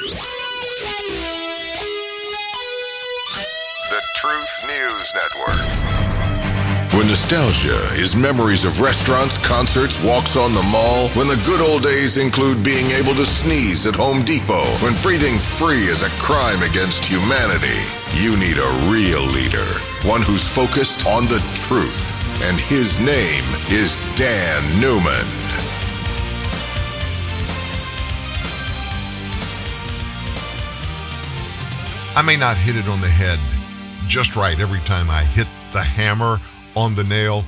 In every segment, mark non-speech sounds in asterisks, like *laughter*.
The Truth News Network. When nostalgia is memories of restaurants, concerts, walks on the mall, when the good old days include being able to sneeze at Home Depot, when breathing free is a crime against humanity, you need a real leader. One who's focused on the truth. And his name is Dan Newman. I may not hit it on the head just right every time I hit the hammer on the nail.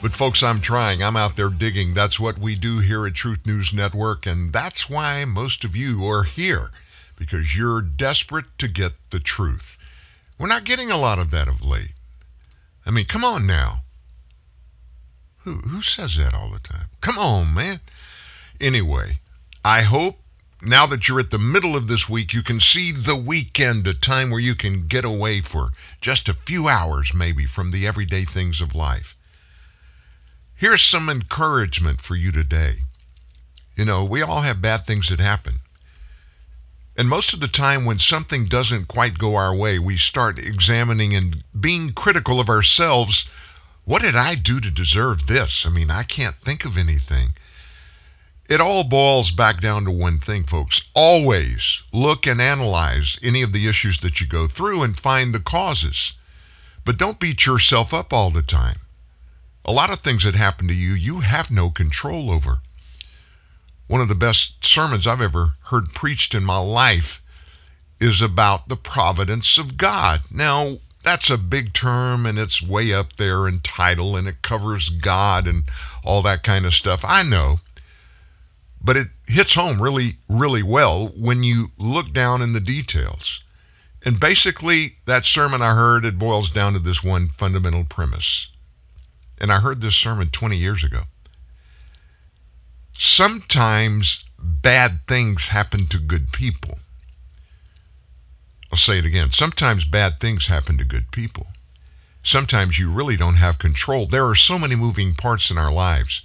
But, folks, I'm trying. I'm out there digging. That's what we do here at Truth News Network. And that's why most of you are here, because you're desperate to get the truth. We're not getting a lot of that of late. I mean, come on now. Who, who says that all the time? Come on, man. Anyway, I hope now that you're at the middle of this week, you can see the weekend, a time where you can get away for just a few hours, maybe, from the everyday things of life. Here's some encouragement for you today. You know, we all have bad things that happen. And most of the time, when something doesn't quite go our way, we start examining and being critical of ourselves. What did I do to deserve this? I mean, I can't think of anything. It all boils back down to one thing, folks. Always look and analyze any of the issues that you go through and find the causes. But don't beat yourself up all the time. A lot of things that happen to you, you have no control over. One of the best sermons I've ever heard preached in my life is about the providence of God. Now, that's a big term and it's way up there in title and it covers God and all that kind of stuff. I know but it hits home really, really well when you look down in the details. And basically, that sermon I heard, it boils down to this one fundamental premise. And I heard this sermon 20 years ago. Sometimes bad things happen to good people. I'll say it again. Sometimes bad things happen to good people. Sometimes you really don't have control. There are so many moving parts in our lives.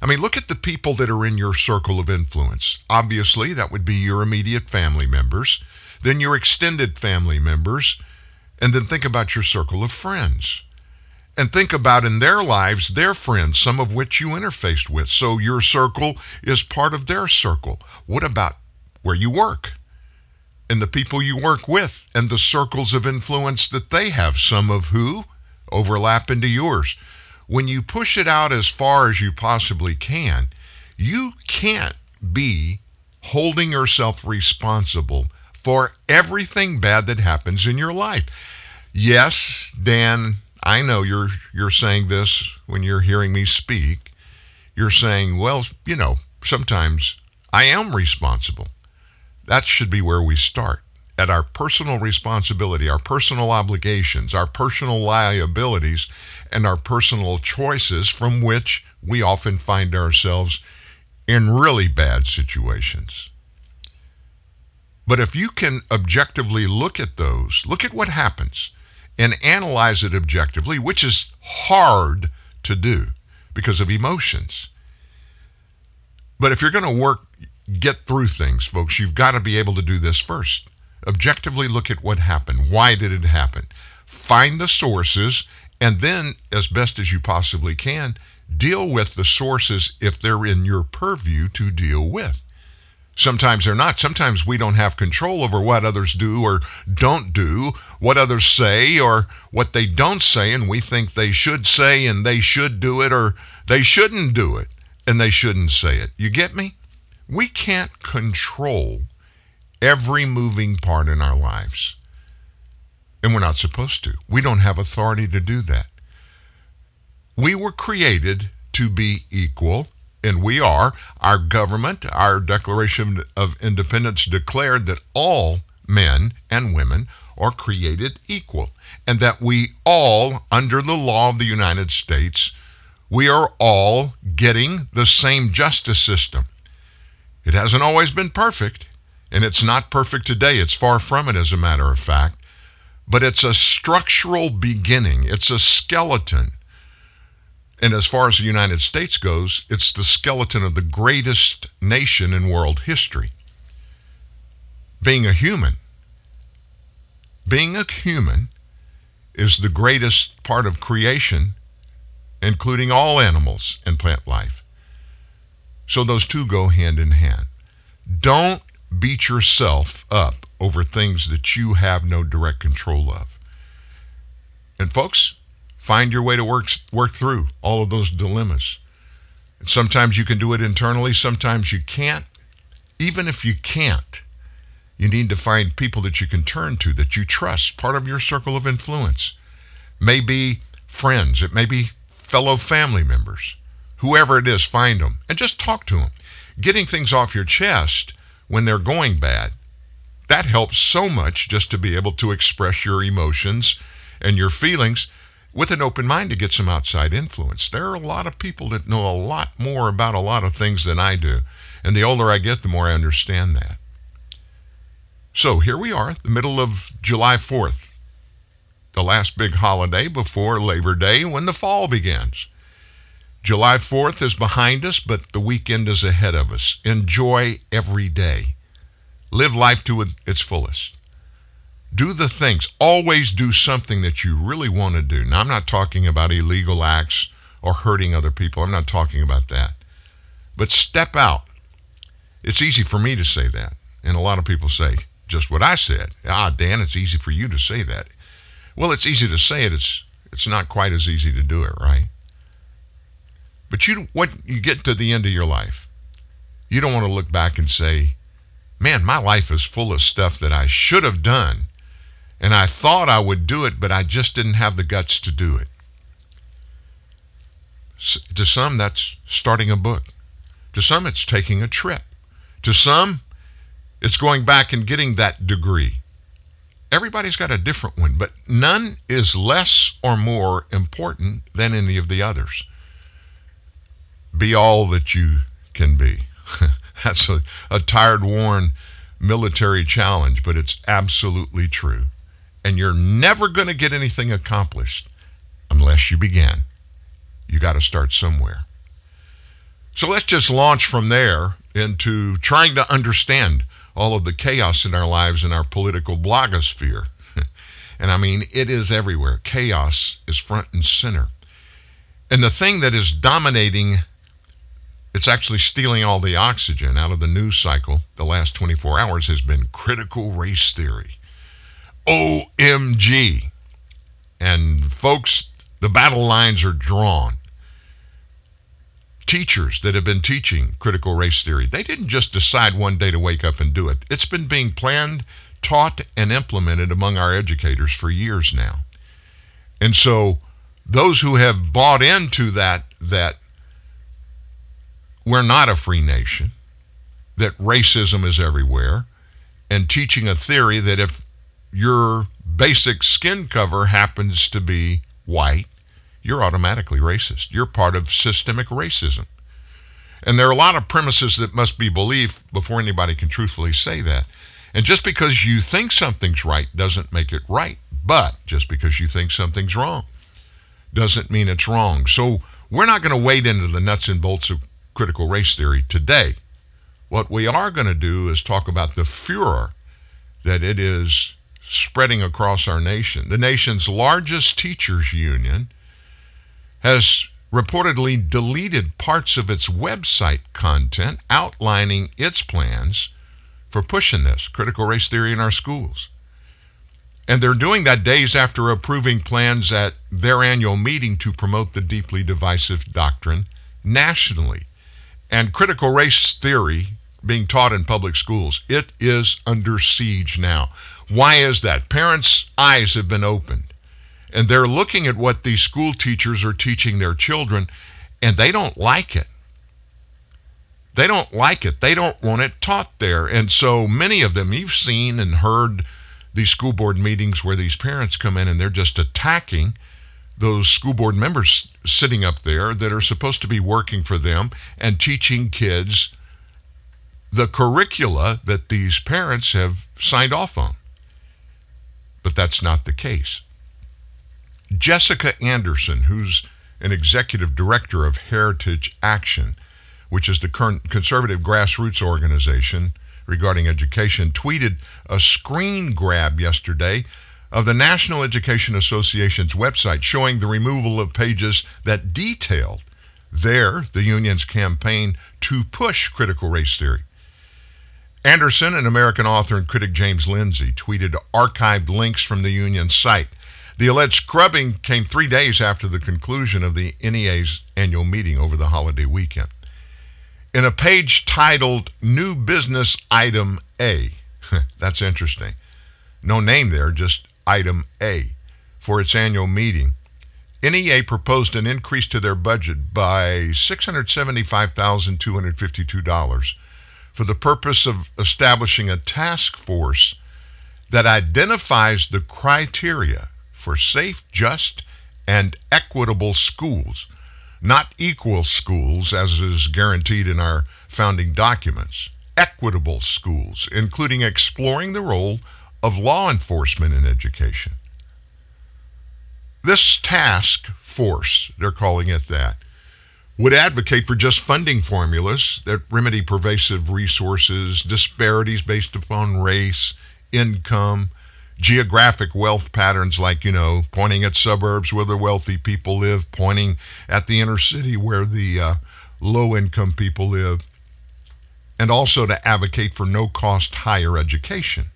I mean, look at the people that are in your circle of influence. Obviously, that would be your immediate family members, then your extended family members, and then think about your circle of friends. And think about in their lives their friends, some of which you interfaced with. So your circle is part of their circle. What about where you work? And the people you work with and the circles of influence that they have, some of who overlap into yours when you push it out as far as you possibly can, you can't be holding yourself responsible for everything bad that happens in your life. Yes, Dan, I know you're you're saying this when you're hearing me speak. You're saying, well, you know, sometimes I am responsible. That should be where we start at our personal responsibility, our personal obligations, our personal liabilities, and our personal choices from which we often find ourselves in really bad situations. But if you can objectively look at those, look at what happens, and analyze it objectively, which is hard to do because of emotions. But if you're going to work, get through things, folks, you've got to be able to do this first objectively look at what happened. Why did it happen? Find the sources, and then, as best as you possibly can, deal with the sources if they're in your purview to deal with. Sometimes they're not. Sometimes we don't have control over what others do or don't do, what others say or what they don't say, and we think they should say and they should do it or they shouldn't do it and they shouldn't say it. You get me? We can't control every moving part in our lives. And we're not supposed to. We don't have authority to do that. We were created to be equal, and we are. Our government, our Declaration of Independence declared that all men and women are created equal, and that we all, under the law of the United States, we are all getting the same justice system. It hasn't always been perfect. And it's not perfect today. It's far from it, as a matter of fact. But it's a structural beginning, it's a skeleton. And as far as the United States goes, it's the skeleton of the greatest nation in world history. being a human. Being a human is the greatest part of creation, including all animals and plant life. So those two go hand in hand. Don't beat yourself up over things that you have no direct control of. And folks, find your way to work work through all of those dilemmas. And sometimes you can do it internally, sometimes you can't. Even if you can't, you need to find people that you can turn to that you trust, part of your circle of influence. Maybe friends, it may be fellow family members. Whoever it is, find them and just talk to them. Getting things off your chest when they're going bad, that helps so much just to be able to express your emotions and your feelings with an open mind to get some outside influence. There are a lot of people that know a lot more about a lot of things than I do. And the older I get, the more I understand that. So here we are, the middle of July 4th, the last big holiday before Labor Day when the fall begins. July 4th is behind us, but the weekend is ahead of us. Enjoy every day. Live life to its fullest. Do the things. Always do something that you really want to do. Now, I'm not talking about illegal acts or hurting other people. I'm not talking about that. But step out. It's easy for me to say that. And a lot of people say just what I said. Ah, Dan, it's easy for you to say that. Well, it's easy to say it. It's, it's not quite as easy to do it, right? But you, what you get to the end of your life, you don't want to look back and say, "Man, my life is full of stuff that I should have done, and I thought I would do it, but I just didn't have the guts to do it." to some, that's starting a book. To some, it's taking a trip. To some, it's going back and getting that degree. Everybody's got a different one, but none is less or more important than any of the others be all that you can be. *laughs* That's a, a tired, worn military challenge, but it's absolutely true. And you're never going to get anything accomplished unless you begin. You got to start somewhere. So let's just launch from there into trying to understand all of the chaos in our lives in our political blogosphere. *laughs* and I mean, it is everywhere. Chaos is front and center. And the thing that is dominating it's actually stealing all the oxygen out of the news cycle the last 24 hours has been critical race theory. OMG. And folks, the battle lines are drawn. Teachers that have been teaching critical race theory, they didn't just decide one day to wake up and do it. It's been being planned, taught, and implemented among our educators for years now. And so those who have bought into that that we're not a free nation, that racism is everywhere, and teaching a theory that if your basic skin cover happens to be white, you're automatically racist. You're part of systemic racism. And there are a lot of premises that must be believed before anybody can truthfully say that. And just because you think something's right doesn't make it right. But just because you think something's wrong doesn't mean it's wrong. So we're not going to wade into the nuts and bolts of critical race theory today. What we are going to do is talk about the furor that it is spreading across our nation. The nation's largest teachers union has reportedly deleted parts of its website content outlining its plans for pushing this critical race theory in our schools. And they're doing that days after approving plans at their annual meeting to promote the deeply divisive doctrine nationally and critical race theory being taught in public schools. It is under siege now. Why is that? Parents' eyes have been opened, and they're looking at what these school teachers are teaching their children, and they don't like it. They don't like it. They don't want it taught there. And so many of them, you've seen and heard these school board meetings where these parents come in and they're just attacking those school board members sitting up there that are supposed to be working for them and teaching kids the curricula that these parents have signed off on. But that's not the case. Jessica Anderson, who's an executive director of Heritage Action, which is the current conservative grassroots organization regarding education, tweeted a screen grab yesterday of the National Education Association's website showing the removal of pages that detailed their, the union's campaign to push critical race theory. Anderson an American author and critic James Lindsay tweeted archived links from the union's site. The alleged scrubbing came three days after the conclusion of the NEA's annual meeting over the holiday weekend. In a page titled New Business Item A, *laughs* that's interesting. No name there, just Item A, for its annual meeting. NEA proposed an increase to their budget by $675,252 for the purpose of establishing a task force that identifies the criteria for safe, just, and equitable schools, not equal schools as is guaranteed in our founding documents. Equitable schools, including exploring the role of law enforcement in education. This task force, they're calling it that, would advocate for just funding formulas that remedy pervasive resources, disparities based upon race, income, geographic wealth patterns, like, you know, pointing at suburbs where the wealthy people live, pointing at the inner city where the uh, low income people live, and also to advocate for no cost higher education.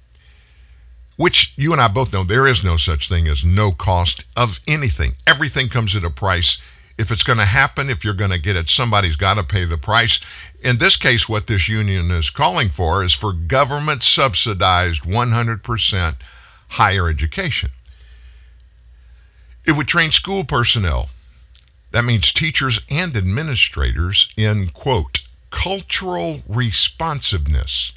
Which you and I both know there is no such thing as no cost of anything. Everything comes at a price if it's going to happen, if you're going to get it, somebody's got to pay the price. In this case, what this union is calling for is for government subsidized 100% higher education. It would train school personnel, that means teachers and administrators, in quote, cultural responsiveness,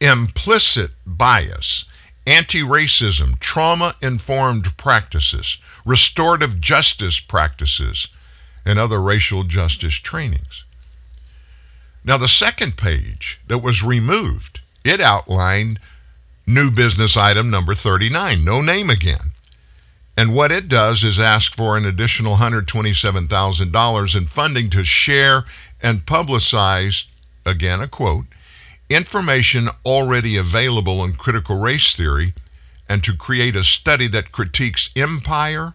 implicit bias, anti racism, trauma informed practices, restorative justice practices, and other racial justice trainings. Now, the second page that was removed, it outlined new business item number 39, no name again. And what it does is ask for an additional $127,000 in funding to share and publicize, again a quote, information already available in critical race theory and to create a study that critiques empire,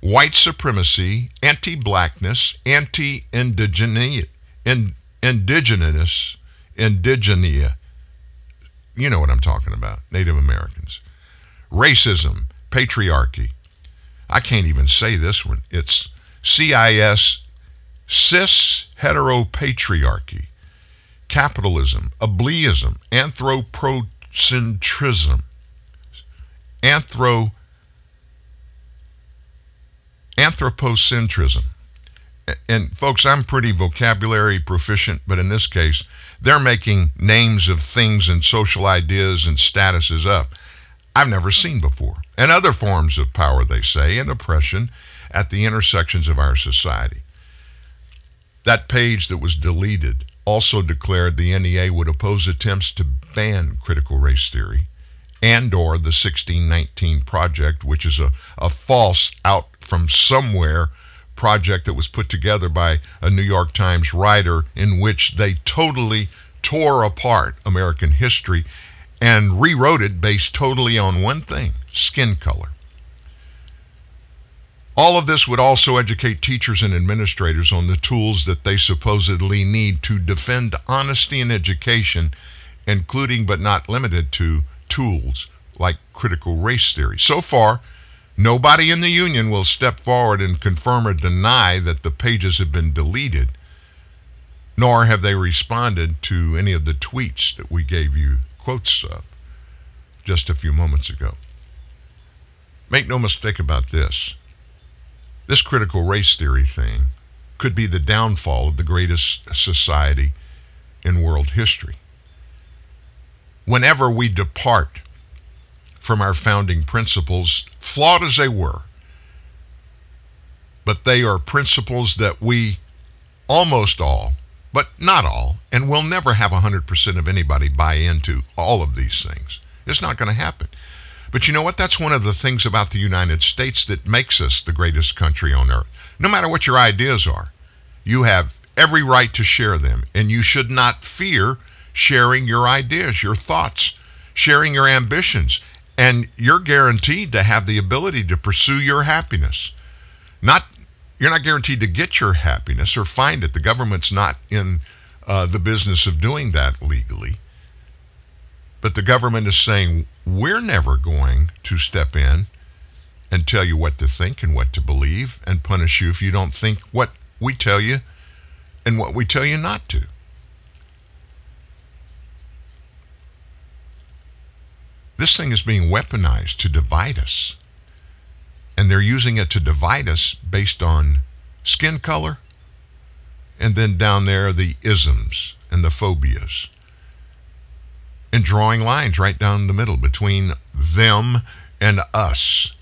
white supremacy, anti blackness, anti indigenous, indigenous, indigenia. You know what I'm talking about, Native Americans. Racism, patriarchy. I can't even say this one. It's CIS, cis heteropatriarchy, capitalism, ableism, anthropocentrism, anthro anthropocentrism. And folks, I'm pretty vocabulary proficient, but in this case, they're making names of things and social ideas and statuses up I've never seen before. And other forms of power, they say, and oppression at the intersections of our society. That page that was deleted also declared the NEA would oppose attempts to ban critical race theory and or the 1619 project which is a, a false out from somewhere project that was put together by a New York Times writer in which they totally tore apart American history and rewrote it based totally on one thing skin color. All of this would also educate teachers and administrators on the tools that they supposedly need to defend honesty in education, including but not limited to tools like critical race theory. So far, Nobody in the union will step forward and confirm or deny that the pages have been deleted, nor have they responded to any of the tweets that we gave you quotes of just a few moments ago. Make no mistake about this. This critical race theory thing could be the downfall of the greatest society in world history. Whenever we depart from our founding principles, flawed as they were. But they are principles that we almost all, but not all, and we'll never have 100% of anybody buy into all of these things. It's not going to happen. But you know what? That's one of the things about the United States that makes us the greatest country on earth. No matter what your ideas are, you have every right to share them, and you should not fear sharing your ideas, your thoughts, sharing your ambitions, and you're guaranteed to have the ability to pursue your happiness. Not you're not guaranteed to get your happiness or find it. The government's not in uh, the business of doing that legally. But the government is saying we're never going to step in and tell you what to think and what to believe and punish you if you don't think what we tell you and what we tell you not to. This thing is being weaponized to divide us. And they're using it to divide us based on skin color, and then down there, the isms and the phobias. And drawing lines right down the middle between them and us.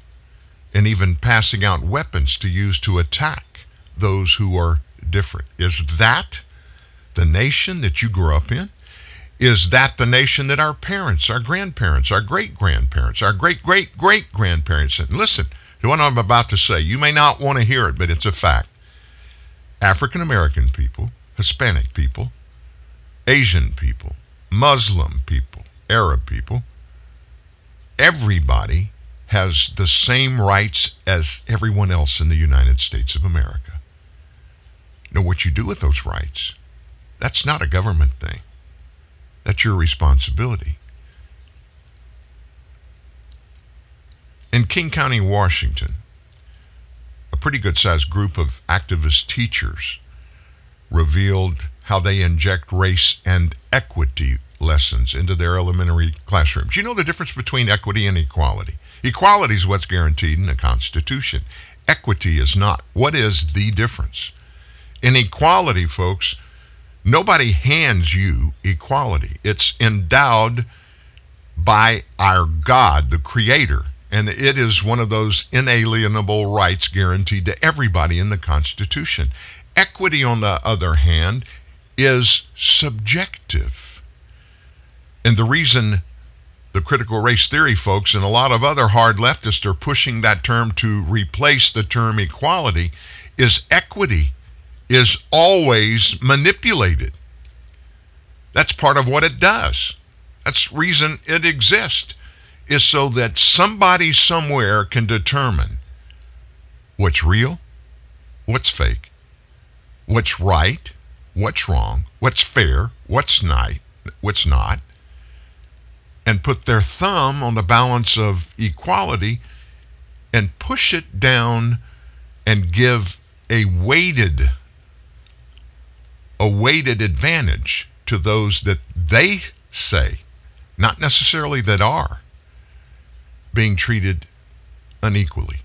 And even passing out weapons to use to attack those who are different. Is that the nation that you grew up in? Is that the nation that our parents, our grandparents, our great grandparents, our great great great grandparents, and listen to what I'm about to say. You may not want to hear it, but it's a fact. African American people, Hispanic people, Asian people, Muslim people, Arab people, everybody has the same rights as everyone else in the United States of America. Now, what you do with those rights, that's not a government thing. That's your responsibility. In King County, Washington, a pretty good sized group of activist teachers revealed how they inject race and equity lessons into their elementary classrooms. You know the difference between equity and equality? Equality is what's guaranteed in the Constitution. Equity is not. What is the difference? Inequality, folks, Nobody hands you equality. It's endowed by our God, the Creator. And it is one of those inalienable rights guaranteed to everybody in the Constitution. Equity, on the other hand, is subjective. And the reason the critical race theory folks and a lot of other hard leftists are pushing that term to replace the term equality is equity is always manipulated. That's part of what it does. That's reason it exists is so that somebody somewhere can determine what's real, what's fake, what's right, what's wrong, what's fair, what's not, what's not, and put their thumb on the balance of equality and push it down and give a weighted a weighted advantage to those that they say, not necessarily that are, being treated unequally.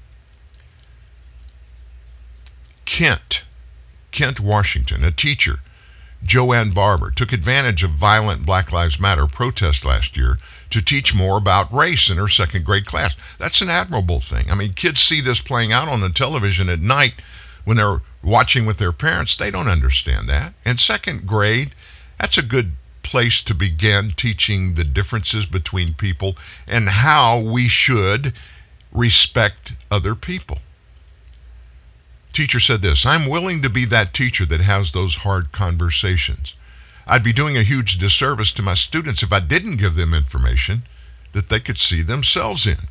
Kent, Kent, Washington, a teacher, Joanne Barber, took advantage of violent Black Lives Matter protest last year to teach more about race in her second grade class. That's an admirable thing. I mean, kids see this playing out on the television at night when they're watching with their parents, they don't understand that. And second grade, that's a good place to begin teaching the differences between people and how we should respect other people. Teacher said this I'm willing to be that teacher that has those hard conversations. I'd be doing a huge disservice to my students if I didn't give them information that they could see themselves in.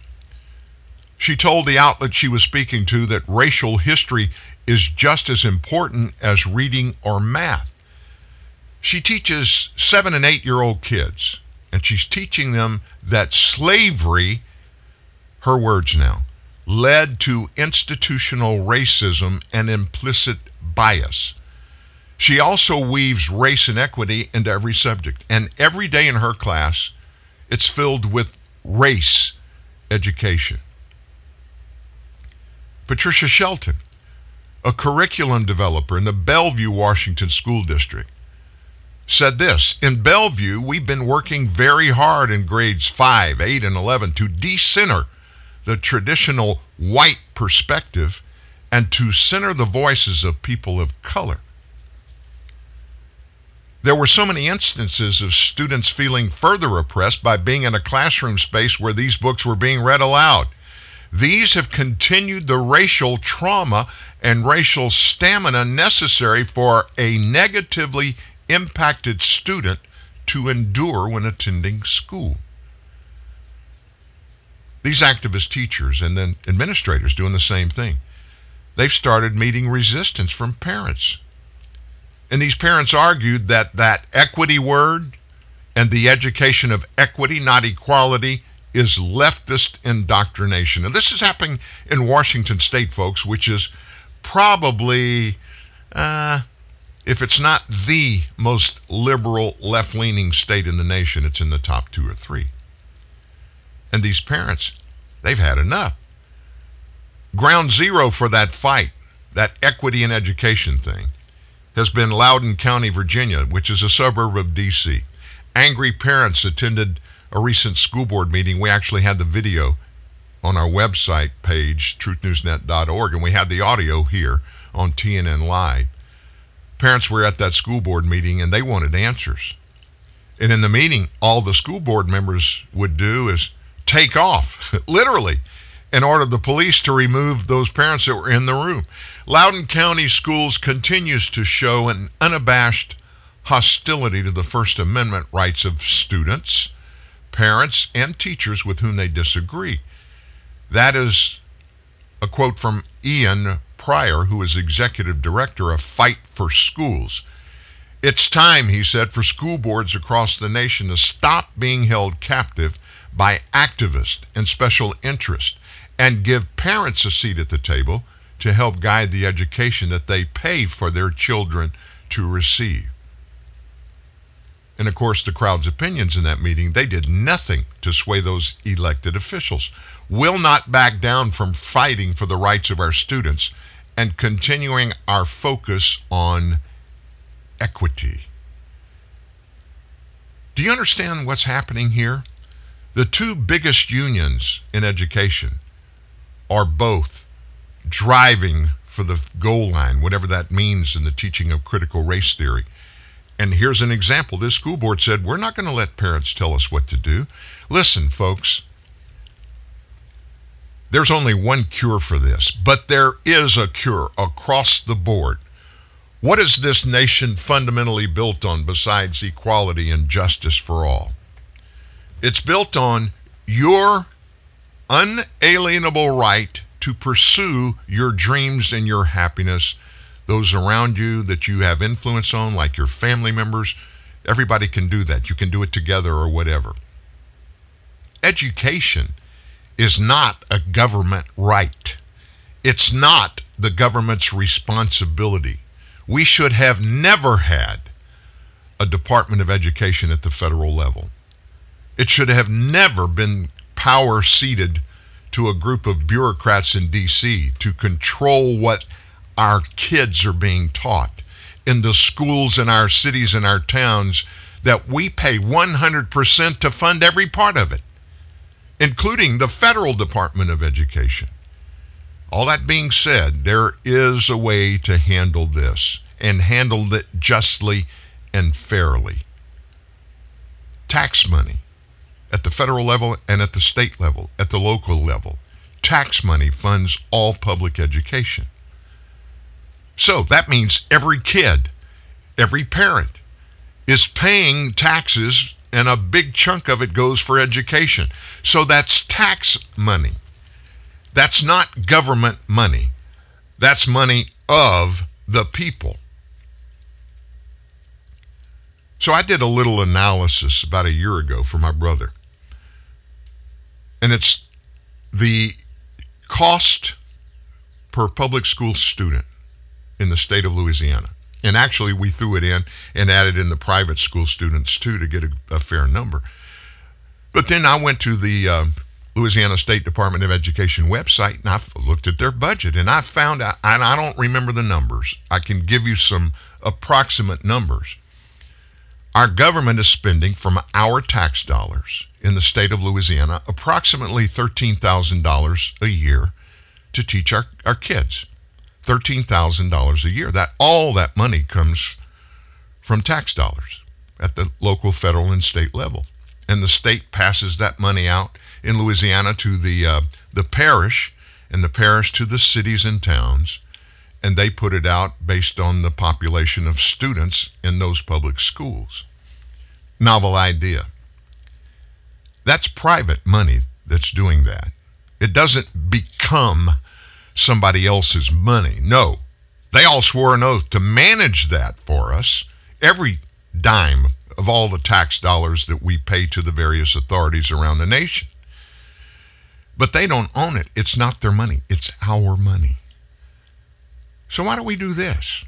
She told the outlet she was speaking to that racial history is just as important as reading or math. She teaches seven and eight year old kids, and she's teaching them that slavery, her words now, led to institutional racism and implicit bias. She also weaves race and equity into every subject, and every day in her class, it's filled with race education. Patricia Shelton, a curriculum developer in the Bellevue, Washington School District, said this In Bellevue, we've been working very hard in grades 5, 8, and 11 to decenter the traditional white perspective and to center the voices of people of color. There were so many instances of students feeling further oppressed by being in a classroom space where these books were being read aloud. These have continued the racial trauma and racial stamina necessary for a negatively impacted student to endure when attending school. These activist teachers and then administrators doing the same thing. They've started meeting resistance from parents. And these parents argued that that equity word and the education of equity, not equality, is leftist indoctrination. And this is happening in Washington state, folks, which is probably, uh, if it's not the most liberal, left leaning state in the nation, it's in the top two or three. And these parents, they've had enough. Ground zero for that fight, that equity in education thing, has been Loudoun County, Virginia, which is a suburb of D.C. Angry parents attended a recent school board meeting. We actually had the video on our website page, truthnewsnet.org, and we had the audio here on TNN Live. Parents were at that school board meeting and they wanted answers. And in the meeting, all the school board members would do is take off, *laughs* literally, and order the police to remove those parents that were in the room. Loudoun County Schools continues to show an unabashed hostility to the First Amendment rights of students parents, and teachers with whom they disagree. That is a quote from Ian Prior, who is executive director of Fight for Schools. It's time, he said, for school boards across the nation to stop being held captive by activists and special interest and give parents a seat at the table to help guide the education that they pay for their children to receive. And of course, the crowd's opinions in that meeting, they did nothing to sway those elected officials. Will not back down from fighting for the rights of our students and continuing our focus on equity. Do you understand what's happening here? The two biggest unions in education are both driving for the goal line, whatever that means in the teaching of critical race theory. And here's an example. This school board said, We're not going to let parents tell us what to do. Listen, folks, there's only one cure for this, but there is a cure across the board. What is this nation fundamentally built on besides equality and justice for all? It's built on your unalienable right to pursue your dreams and your happiness those around you that you have influence on, like your family members. Everybody can do that. You can do it together or whatever. Education is not a government right, it's not the government's responsibility. We should have never had a Department of Education at the federal level. It should have never been power ceded to a group of bureaucrats in D.C. to control what our kids are being taught in the schools in our cities and our towns that we pay 100% to fund every part of it, including the federal Department of Education. All that being said, there is a way to handle this and handle it justly and fairly. Tax money at the federal level and at the state level, at the local level. Tax money funds all public education. So that means every kid, every parent is paying taxes, and a big chunk of it goes for education. So that's tax money. That's not government money. That's money of the people. So I did a little analysis about a year ago for my brother. And it's the cost per public school student in the state of Louisiana. And actually, we threw it in and added in the private school students too to get a, a fair number. But then I went to the uh, Louisiana State Department of Education website and I looked at their budget and I found out, and I don't remember the numbers. I can give you some approximate numbers. Our government is spending from our tax dollars in the state of Louisiana approximately $13,000 a year to teach our, our kids. $13,000 a year. That all that money comes from tax dollars at the local, federal, and state level. And the state passes that money out in Louisiana to the uh, the parish, and the parish to the cities and towns, and they put it out based on the population of students in those public schools. novel idea. That's private money that's doing that. It doesn't become somebody else's money. No, they all swore an oath to manage that for us. Every dime of all the tax dollars that we pay to the various authorities around the nation. But they don't own it. It's not their money, it's our money. So why don't we do this?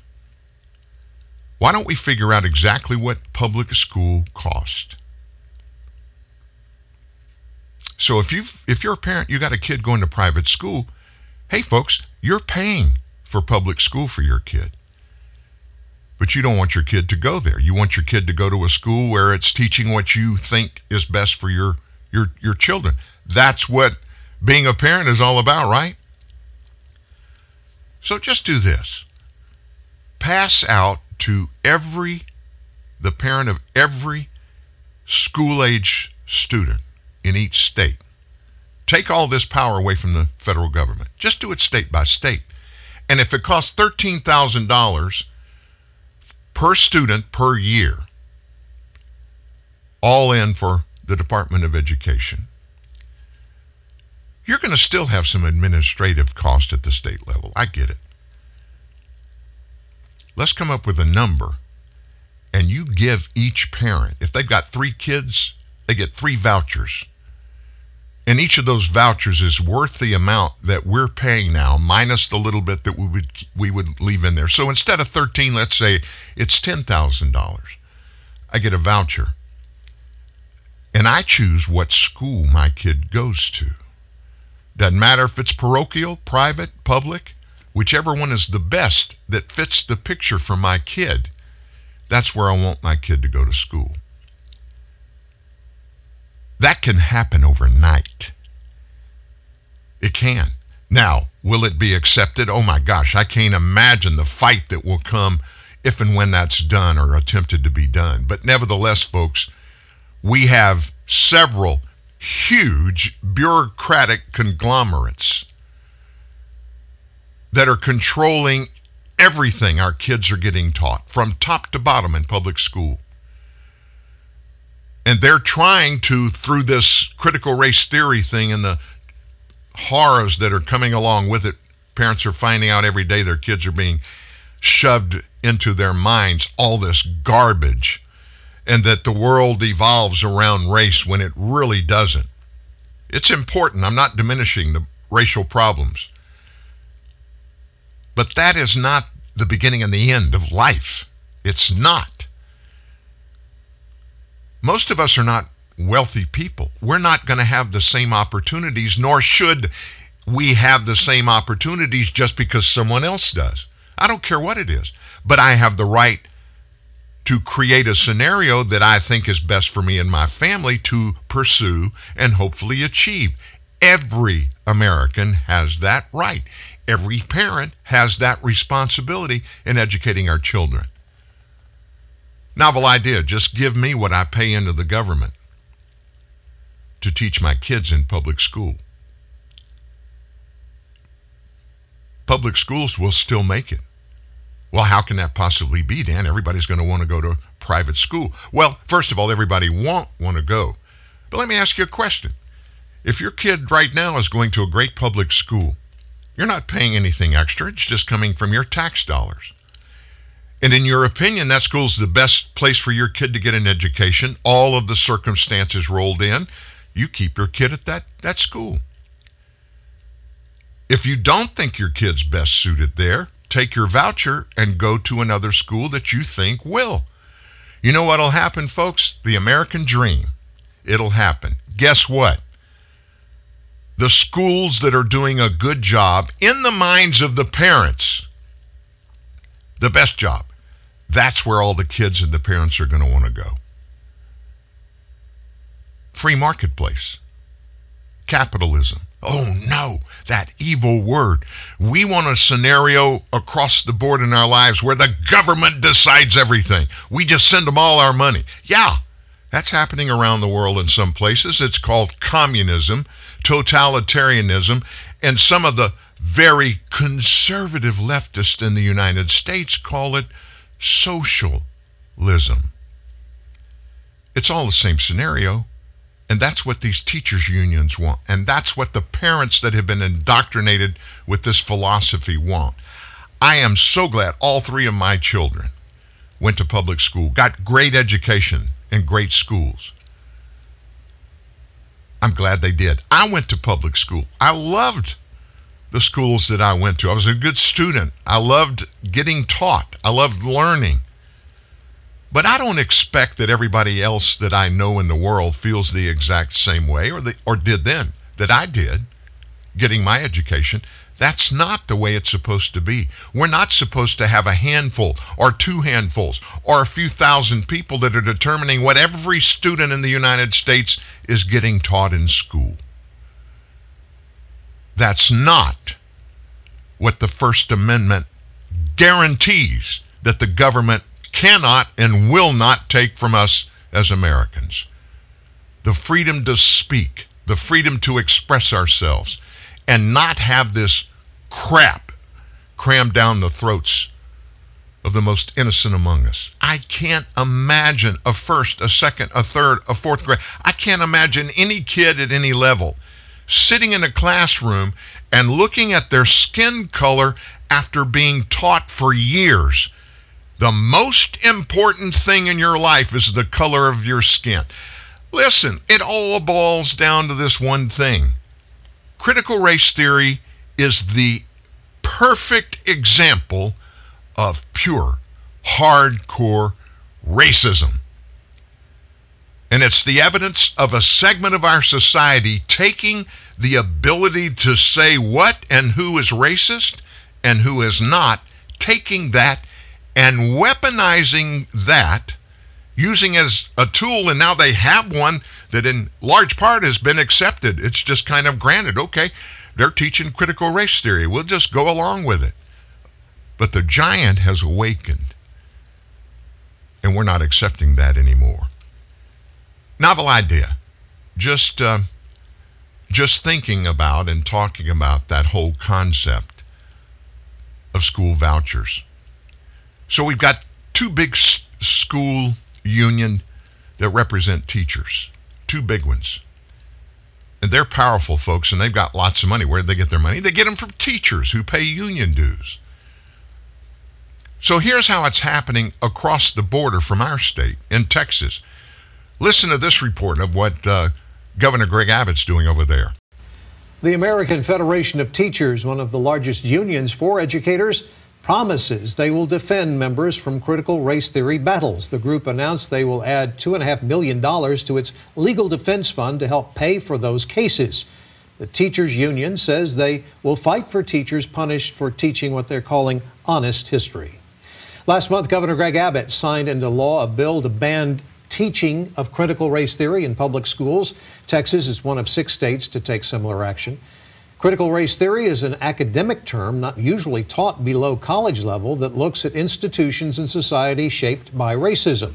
Why don't we figure out exactly what public school cost? So if you if you're a parent, you got a kid going to private school, hey folks, you're paying for public school for your kid. But you don't want your kid to go there. You want your kid to go to a school where it's teaching what you think is best for your your your children. That's what being a parent is all about, right? So just do this. Pass out to every the parent of every school age student in each state. Take all this power away from the federal government. Just do it state by state. And if it costs $13,000 per student per year, all in for the Department of Education, you're going to still have some administrative cost at the state level. I get it. Let's come up with a number and you give each parent, if they've got three kids, they get three vouchers. And each of those vouchers is worth the amount that we're paying now, minus the little bit that we would we would leave in there. So instead of 13, let's say it's $10,000. I get a voucher. And I choose what school my kid goes to. Doesn't matter if it's parochial, private, public, whichever one is the best that fits the picture for my kid. That's where I want my kid to go to school. That can happen overnight. It can. Now, will it be accepted? Oh my gosh, I can't imagine the fight that will come if and when that's done or attempted to be done. But nevertheless, folks, we have several huge bureaucratic conglomerates that are controlling everything our kids are getting taught from top to bottom in public school. And they're trying to, through this critical race theory thing and the horrors that are coming along with it, parents are finding out every day their kids are being shoved into their minds all this garbage and that the world evolves around race when it really doesn't. It's important. I'm not diminishing the racial problems. But that is not the beginning and the end of life. It's not. Most of us are not wealthy people. We're not going to have the same opportunities, nor should we have the same opportunities just because someone else does. I don't care what it is, but I have the right to create a scenario that I think is best for me and my family to pursue and hopefully achieve. Every American has that right. Every parent has that responsibility in educating our children. Novel idea just give me what I pay into the government to teach my kids in public school. Public schools will still make it. Well, how can that possibly be, Dan? Everybody's going to want to go to private school. Well, first of all, everybody won't want to go. But let me ask you a question. If your kid right now is going to a great public school, you're not paying anything extra. It's just coming from your tax dollars. And in your opinion, that school's the best place for your kid to get an education. All of the circumstances rolled in. You keep your kid at that, that school. If you don't think your kid's best suited there, take your voucher and go to another school that you think will. You know what'll happen, folks? The American dream. It'll happen. Guess what? the schools that are doing a good job in the minds of the parents, the best job, that's where all the kids and the parents are going to want to go. Free marketplace, capitalism. Oh no, that evil word. We want a scenario across the board in our lives where the government decides everything. We just send them all our money. Yeah, that's happening around the world in some places. It's called communism, totalitarianism, and some of the very conservative leftists in the United States call it socialism. It's all the same scenario. And that's what these teachers' unions want. And that's what the parents that have been indoctrinated with this philosophy want. I am so glad all three of my children went to public school, got great education in great schools. I'm glad they did. I went to public school. I loved the schools that I went to. I was a good student. I loved getting taught. I loved learning. But I don't expect that everybody else that I know in the world feels the exact same way or, the, or did then that I did getting my education. That's not the way it's supposed to be. We're not supposed to have a handful or two handfuls or a few thousand people that are determining what every student in the United States is getting taught in school. That's not what the First Amendment guarantees that the government cannot and will not take from us as Americans. The freedom to speak, the freedom to express ourselves, and not have this crap crammed down the throats of the most innocent among us. I can't imagine a first, a second, a third, a fourth grade. I can't imagine any kid at any level sitting in a classroom and looking at their skin color after being taught for years. The most important thing in your life is the color of your skin. Listen, it all boils down to this one thing. Critical race theory is the perfect example of pure, hardcore racism. And it's the evidence of a segment of our society taking the ability to say what and who is racist and who is not, taking that and weaponizing that, using as a tool, and now they have one that in large part has been accepted. It's just kind of granted, okay, they're teaching critical race theory. We'll just go along with it. But the giant has awakened, and we're not accepting that anymore novel idea. Just uh, just thinking about and talking about that whole concept of school vouchers. So we've got two big s- school union that represent teachers, two big ones. And they're powerful folks and they've got lots of money. Where do they get their money? They get them from teachers who pay union dues. So here's how it's happening across the border from our state in Texas. Listen to this report of what uh, Governor Greg Abbott's doing over there. The American Federation of Teachers, one of the largest unions for educators, promises they will defend members from critical race theory battles. The group announced they will add $2.5 million to its legal defense fund to help pay for those cases. The teachers union says they will fight for teachers punished for teaching what they're calling honest history. Last month, Governor Greg Abbott signed into law a bill to ban teaching of critical race theory in public schools. Texas is one of six states to take similar action. Critical race theory is an academic term not usually taught below college level that looks at institutions and society shaped by racism.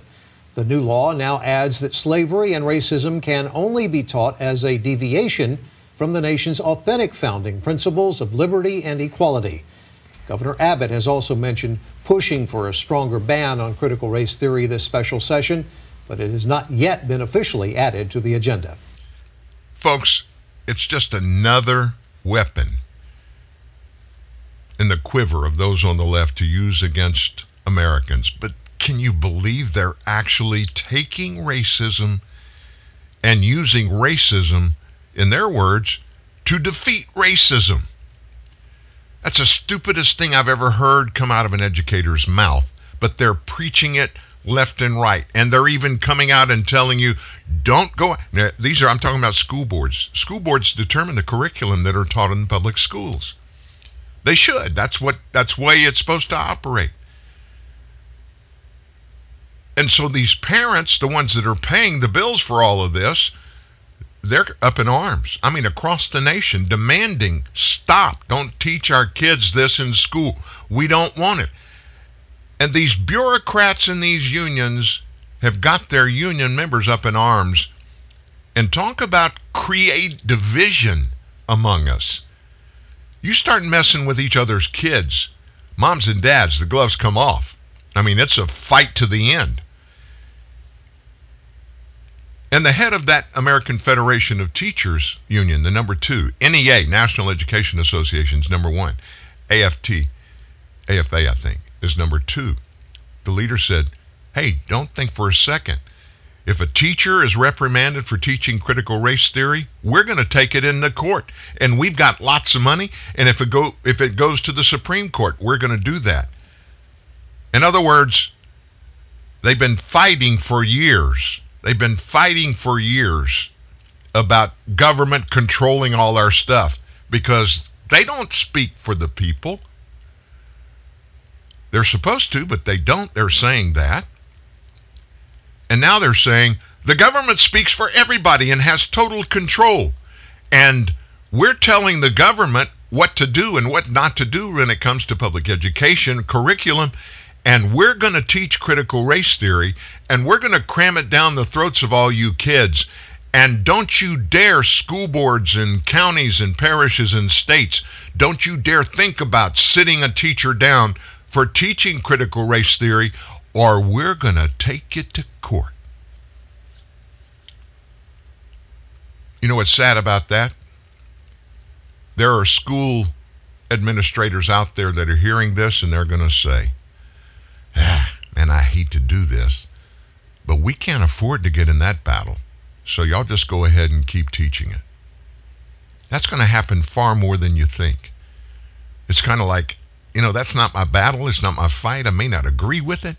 The new law now adds that slavery and racism can only be taught as a deviation from the nation's authentic founding principles of liberty and equality. Governor Abbott has also mentioned pushing for a stronger ban on critical race theory this special session but it has not yet been officially added to the agenda. Folks, it's just another weapon in the quiver of those on the left to use against Americans. But can you believe they're actually taking racism and using racism, in their words, to defeat racism? That's the stupidest thing I've ever heard come out of an educator's mouth, but they're preaching it left and right. And they're even coming out and telling you, don't go. Now, these are, I'm talking about school boards. School boards determine the curriculum that are taught in public schools. They should. That's what, that's way it's supposed to operate. And so these parents, the ones that are paying the bills for all of this, they're up in arms. I mean, across the nation, demanding stop. Don't teach our kids this in school. We don't want it. And these bureaucrats in these unions have got their union members up in arms. And talk about create division among us. You start messing with each other's kids, moms and dads, the gloves come off. I mean, it's a fight to the end. And the head of that American Federation of Teachers Union, the number two, NEA, National Education Association's number one. AFT, AFA, I think, is number two. The leader said, hey, don't think for a second. If a teacher is reprimanded for teaching critical race theory, we're going to take it into court. And we've got lots of money. And if it, go, if it goes to the Supreme Court, we're going to do that. In other words, they've been fighting for years They've been fighting for years about government controlling all our stuff because they don't speak for the people. They're supposed to, but they don't. They're saying that. And now they're saying the government speaks for everybody and has total control. And we're telling the government what to do and what not to do when it comes to public education, curriculum, and we're going to teach critical race theory and we're going to cram it down the throats of all you kids. And don't you dare, school boards and counties and parishes and states, don't you dare think about sitting a teacher down for teaching critical race theory, or we're going to take you to court. You know what's sad about that? There are school administrators out there that are hearing this and they're going to say, ah, man, I hate to do this, but we can't afford to get in that battle. So y'all just go ahead and keep teaching it. That's going to happen far more than you think. It's kind of like, you know, that's not my battle. It's not my fight. I may not agree with it,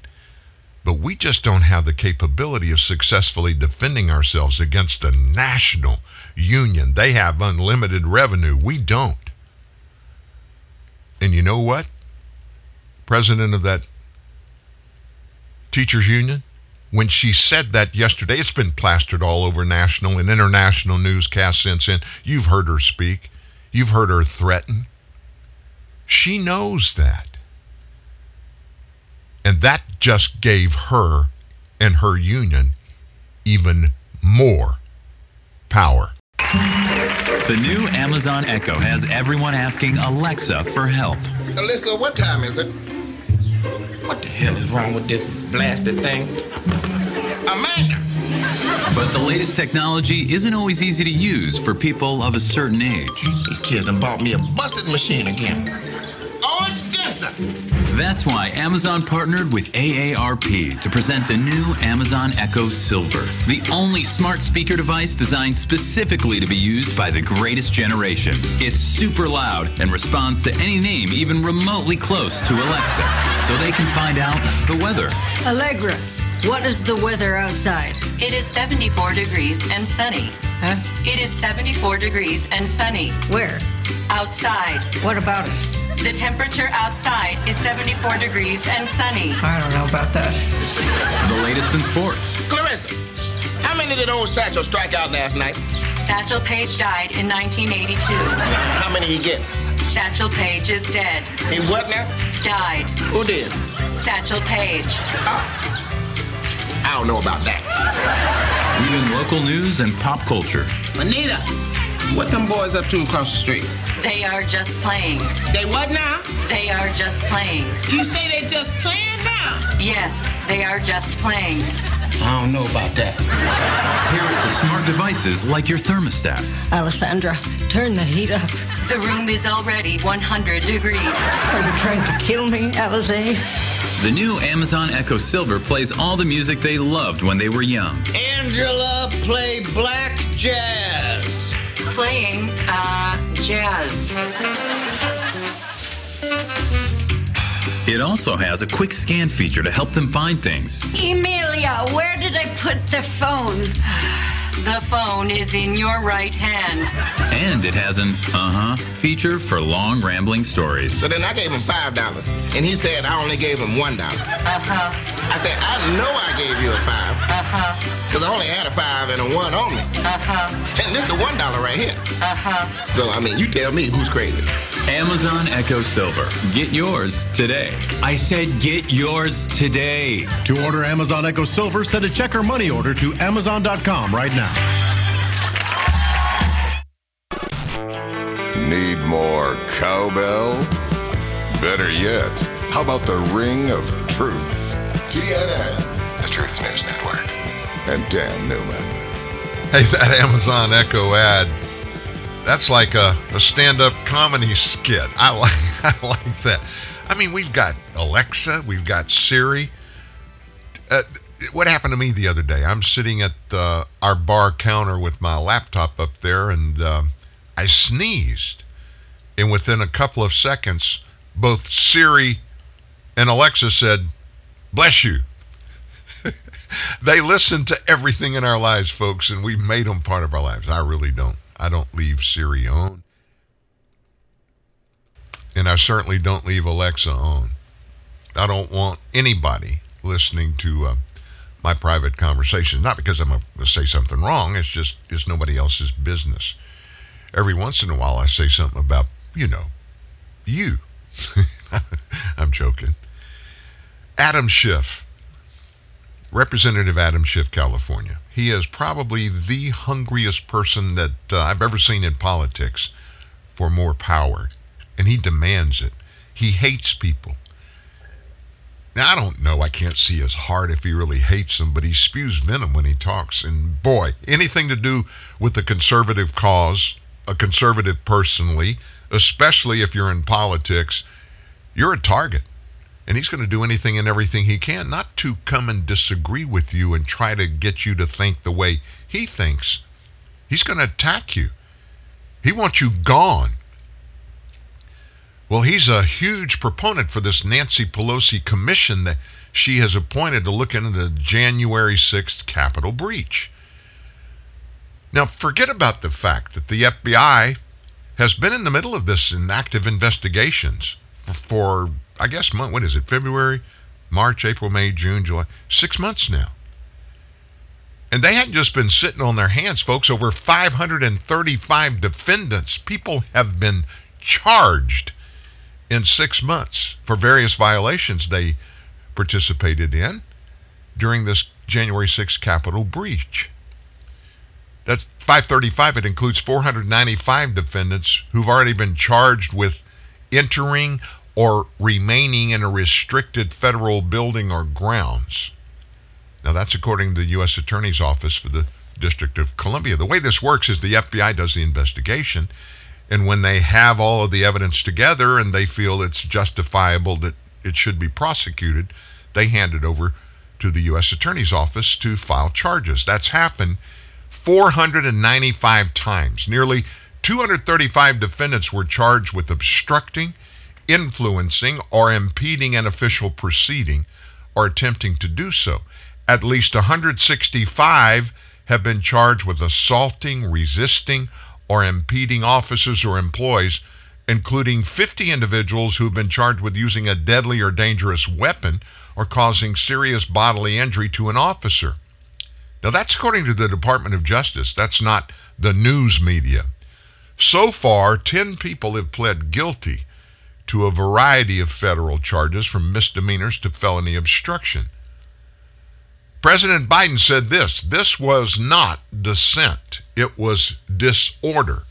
but we just don't have the capability of successfully defending ourselves against a national union. They have unlimited revenue. We don't. And you know what? President of that teachers union when she said that yesterday it's been plastered all over national and international newscasts since then you've heard her speak you've heard her threaten she knows that and that just gave her and her union even more power the new Amazon Echo has everyone asking Alexa for help. Alexa, what time is it? What the hell is wrong with this blasted thing? Amanda! But the latest technology isn't always easy to use for people of a certain age. These kids done bought me a busted machine again. Odessa! That's why Amazon partnered with AARP to present the new Amazon Echo Silver, the only smart speaker device designed specifically to be used by the greatest generation. It's super loud and responds to any name even remotely close to Alexa, so they can find out the weather. Allegra, what is the weather outside? It is 74 degrees and sunny. Huh? It is 74 degrees and sunny. Where? Outside. What about it? The temperature outside is 74 degrees and sunny. I don't know about that. The latest in sports. Clarissa, how many did old Satchel strike out last night? Satchel Paige died in 1982. How many he get? Satchel Paige is dead. He what now? Died. Who did? Satchel Paige. Ah. I don't know about that. Even local news and pop culture. Anita, what them boys up to across the street? They are just playing. They what now? They are just playing. You say they just playing now? Yes, they are just playing. I don't know about that. Pair it to smart devices like your thermostat. Alessandra, turn the heat up. The room is already 100 degrees. Are you trying to kill me, Alize? The new Amazon Echo Silver plays all the music they loved when they were young. Angela play black jazz. Playing, uh, jazz. It also has a quick scan feature to help them find things. Emilia, where did I put the phone? The phone is in your right hand. And it has an uh huh feature for long rambling stories. So then I gave him five dollars, and he said I only gave him one dollar. Uh huh. I said I know I gave you a five, Uh huh. cause I only had a five and a one on me, Uh huh. and this is the one dollar right here. Uh huh. So I mean, you tell me who's crazy. Amazon Echo Silver. Get yours today. I said get yours today. To order Amazon Echo Silver, send a check or money order to Amazon.com right now. Need more cowbell? Better yet, how about the ring of truth? TNN, The Truth News Network. and Dan Newman. Hey, that Amazon Echo ad, that's like a, a stand-up comedy skit. I like *laughs* I like that. I mean, we've got Alexa, we've got Siri. Uh, what happened to me the other day? I'm sitting at uh, our bar counter with my laptop up there, and uh, I sneezed. And within a couple of seconds, both Siri and Alexa said, Bless you. *laughs* they listen to everything in our lives, folks, and we've made them part of our lives. I really don't. I don't leave Siri on. And I certainly don't leave Alexa on. I don't want anybody listening to uh, my private conversations. Not because I'm going to say something wrong. It's just it's nobody else's business. Every once in a while, I say something about you know you. *laughs* I'm joking. Adam Schiff, Representative Adam Schiff, California. He is probably the hungriest person that uh, I've ever seen in politics for more power, and he demands it. He hates people. Now, I don't know. I can't see his heart if he really hates them, but he spews venom when he talks. And boy, anything to do with the conservative cause, a conservative personally, especially if you're in politics, you're a target. And he's going to do anything and everything he can not to come and disagree with you and try to get you to think the way he thinks. He's going to attack you. He wants you gone. Well, he's a huge proponent for this Nancy Pelosi commission that she has appointed to look into the January 6th Capitol breach. Now, forget about the fact that the FBI has been in the middle of this in active investigations for, I guess, month, what is it, February, March, April, May, June, July, six months now. And they hadn't just been sitting on their hands, folks. Over 535 defendants, people have been charged in six months for various violations they participated in during this January 6th Capitol breach. That's 535. It includes 495 defendants who've already been charged with entering or remaining in a restricted federal building or grounds. Now, that's according to the U.S. Attorney's Office for the District of Columbia. The way this works is the FBI does the investigation and when they have all of the evidence together and they feel it's justifiable that it should be prosecuted, they hand it over to the U.S. Attorney's Office to file charges. That's happened 495 times. Nearly 235 defendants were charged with obstructing, influencing, or impeding an official proceeding or attempting to do so. At least 165 have been charged with assaulting, resisting, or impeding officers or employees, including 50 individuals who've been charged with using a deadly or dangerous weapon or causing serious bodily injury to an officer. Now, that's according to the Department of Justice. That's not the news media. So far, 10 people have pled guilty to a variety of federal charges from misdemeanors to felony obstruction. President Biden said this this was not dissent, it was disorder.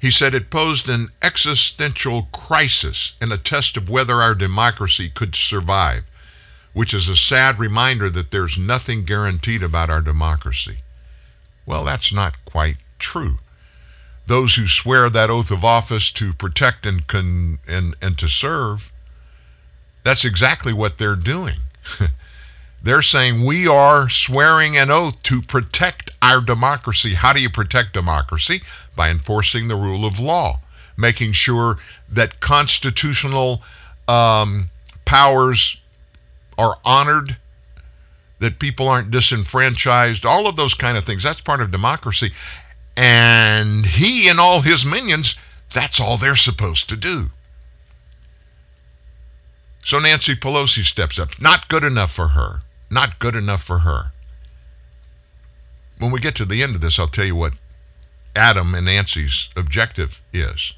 He said it posed an existential crisis and a test of whether our democracy could survive, which is a sad reminder that there's nothing guaranteed about our democracy. Well, that's not quite true. Those who swear that oath of office to protect and, con- and, and to serve, that's exactly what they're doing. *laughs* They're saying we are swearing an oath to protect our democracy. How do you protect democracy? By enforcing the rule of law, making sure that constitutional um, powers are honored, that people aren't disenfranchised, all of those kind of things. That's part of democracy. And he and all his minions, that's all they're supposed to do. So Nancy Pelosi steps up. Not good enough for her. Not good enough for her. When we get to the end of this, I'll tell you what Adam and Nancy's objective is.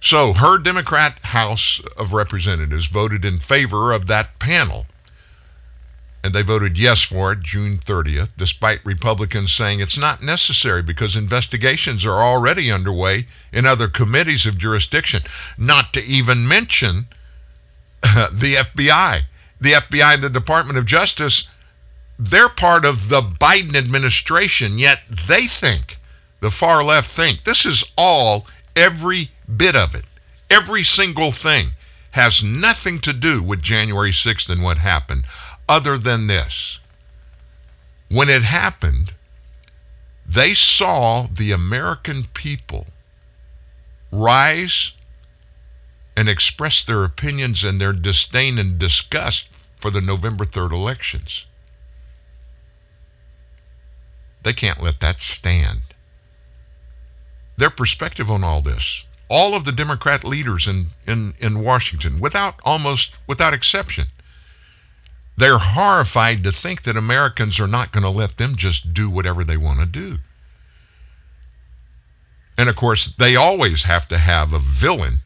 So, her Democrat House of Representatives voted in favor of that panel. And they voted yes for it June 30th, despite Republicans saying it's not necessary because investigations are already underway in other committees of jurisdiction, not to even mention *laughs* the FBI. The FBI the Department of Justice they're part of the Biden administration, yet they think, the far left think, this is all, every bit of it, every single thing has nothing to do with January 6th and what happened, other than this. When it happened, they saw the American people rise and express their opinions and their disdain and disgust for the November 3rd elections. They can't let that stand. Their perspective on all this, all of the Democrat leaders in, in, in Washington, without almost without exception, they're horrified to think that Americans are not going to let them just do whatever they want to do. And of course, they always have to have a villain.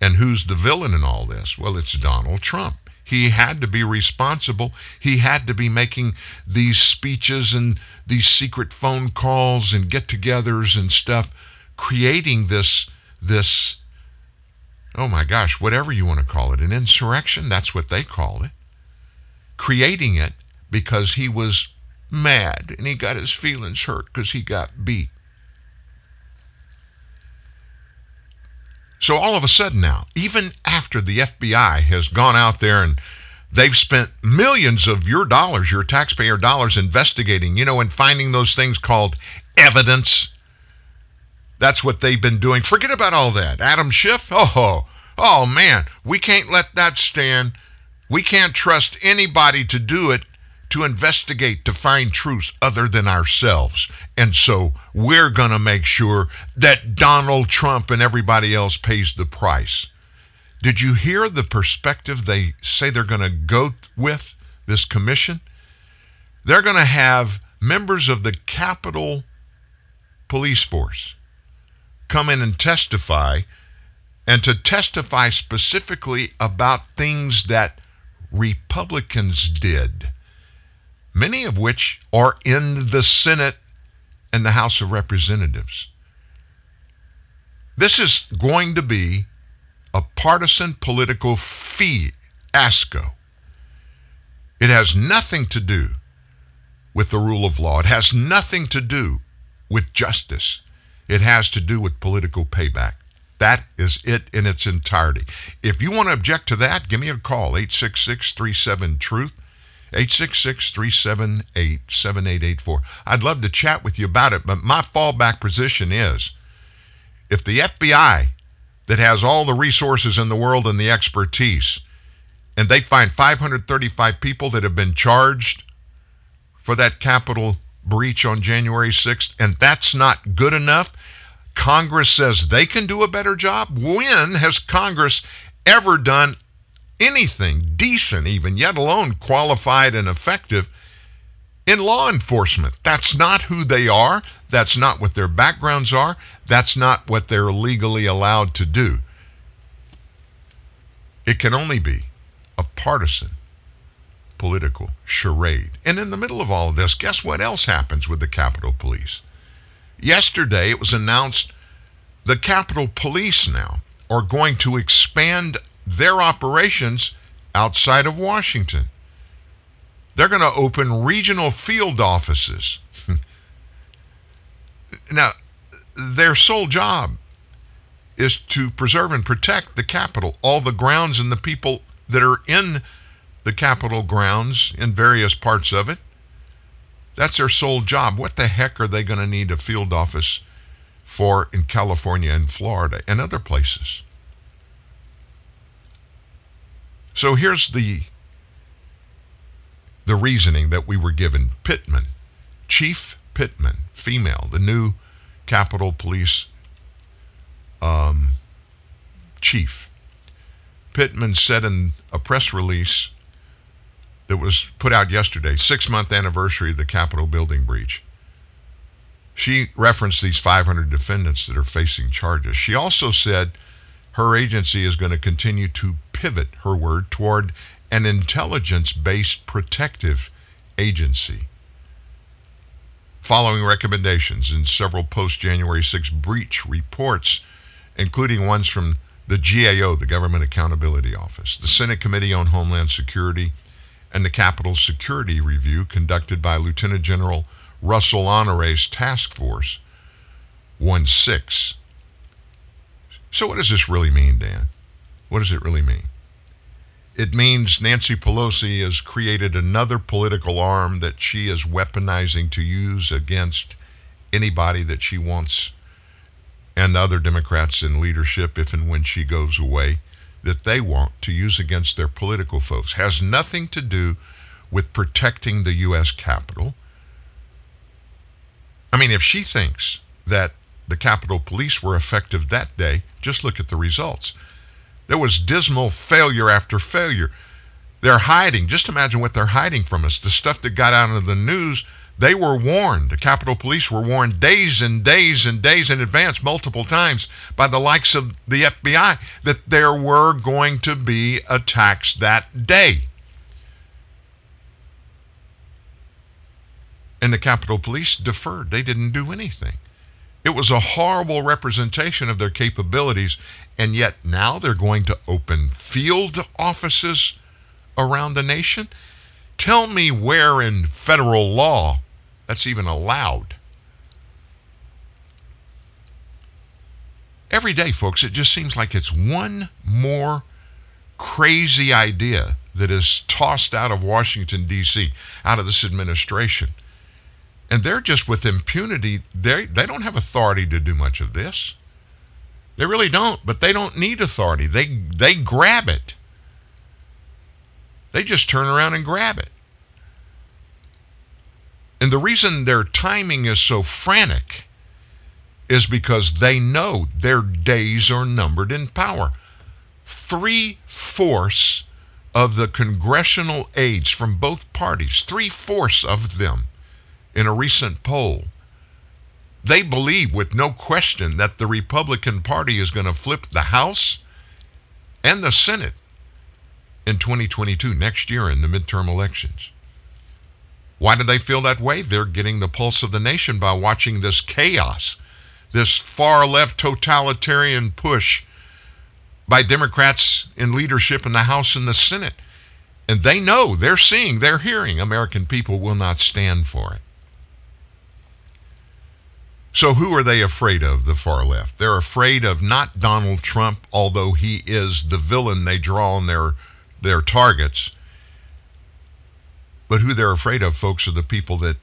And who's the villain in all this? Well, it's Donald Trump. He had to be responsible. He had to be making these speeches and these secret phone calls and get togethers and stuff, creating this, this, oh my gosh, whatever you want to call it, an insurrection. That's what they called it. Creating it because he was mad and he got his feelings hurt because he got beat. So all of a sudden now, even after the FBI has gone out there and they've spent millions of your dollars, your taxpayer dollars, investigating, you know, and finding those things called evidence. That's what they've been doing. Forget about all that. Adam Schiff, oh, oh man, we can't let that stand. We can't trust anybody to do it to investigate to find truths other than ourselves. And so we're going to make sure that Donald Trump and everybody else pays the price. Did you hear the perspective they say they're going to go with this commission? They're going to have members of the Capitol Police Force come in and testify, and to testify specifically about things that Republicans did many of which are in the Senate and the House of Representatives. This is going to be a partisan political fiasco. It has nothing to do with the rule of law. It has nothing to do with justice. It has to do with political payback. That is it in its entirety. If you want to object to that, give me a call, 866 37 Truth. 866 378 7884. I'd love to chat with you about it, but my fallback position is if the FBI, that has all the resources in the world and the expertise, and they find 535 people that have been charged for that Capitol breach on January 6th, and that's not good enough, Congress says they can do a better job. When has Congress ever done anything decent, even, yet alone qualified and effective in law enforcement. That's not who they are. That's not what their backgrounds are. That's not what they're legally allowed to do. It can only be a partisan political charade. And in the middle of all of this, guess what else happens with the Capitol Police? Yesterday, it was announced the Capitol Police now are going to expand their operations outside of Washington. They're going to open regional field offices. *laughs* now, their sole job is to preserve and protect the Capitol, all the grounds and the people that are in the Capitol grounds in various parts of it. That's their sole job. What the heck are they going to need a field office for in California and Florida and other places? So here's the the reasoning that we were given. Pittman, Chief Pittman, female, the new Capitol Police um, chief. Pittman said in a press release that was put out yesterday, six month anniversary of the Capitol building breach. She referenced these 500 defendants that are facing charges. She also said her agency is going to continue to pivot, her word, toward an intelligence based protective agency. Following recommendations in several post January 6 breach reports, including ones from the GAO, the Government Accountability Office, the Senate Committee on Homeland Security, and the Capitol Security Review conducted by Lieutenant General Russell Honore's Task Force 1 6. So, what does this really mean, Dan? What does it really mean? It means Nancy Pelosi has created another political arm that she is weaponizing to use against anybody that she wants and other Democrats in leadership, if and when she goes away, that they want to use against their political foes. Has nothing to do with protecting the U.S. Capitol. I mean, if she thinks that the Capitol Police were effective that day, just look at the results. There was dismal failure after failure. They're hiding. Just imagine what they're hiding from us. The stuff that got out of the news, they were warned. The Capitol Police were warned days and days and days in advance, multiple times, by the likes of the FBI that there were going to be attacks that day. And the Capitol Police deferred. They didn't do anything. It was a horrible representation of their capabilities, and yet now they're going to open field offices around the nation? Tell me where in federal law that's even allowed. Every day, folks, it just seems like it's one more crazy idea that is tossed out of Washington, D.C., out of this administration. And they're just with impunity. They they don't have authority to do much of this. They really don't, but they don't need authority. They they grab it. They just turn around and grab it. And the reason their timing is so frantic is because they know their days are numbered in power. Three fourths of the congressional aides from both parties, three fourths of them in a recent poll. They believe with no question that the Republican Party is going to flip the House and the Senate in 2022, next year in the midterm elections. Why do they feel that way? They're getting the pulse of the nation by watching this chaos, this far left totalitarian push by Democrats in leadership in the House and the Senate. And they know, they're seeing, they're hearing American people will not stand for it. So, who are they afraid of, the far left? They're afraid of not Donald Trump, although he is the villain they draw on their, their targets. But who they're afraid of, folks, are the people that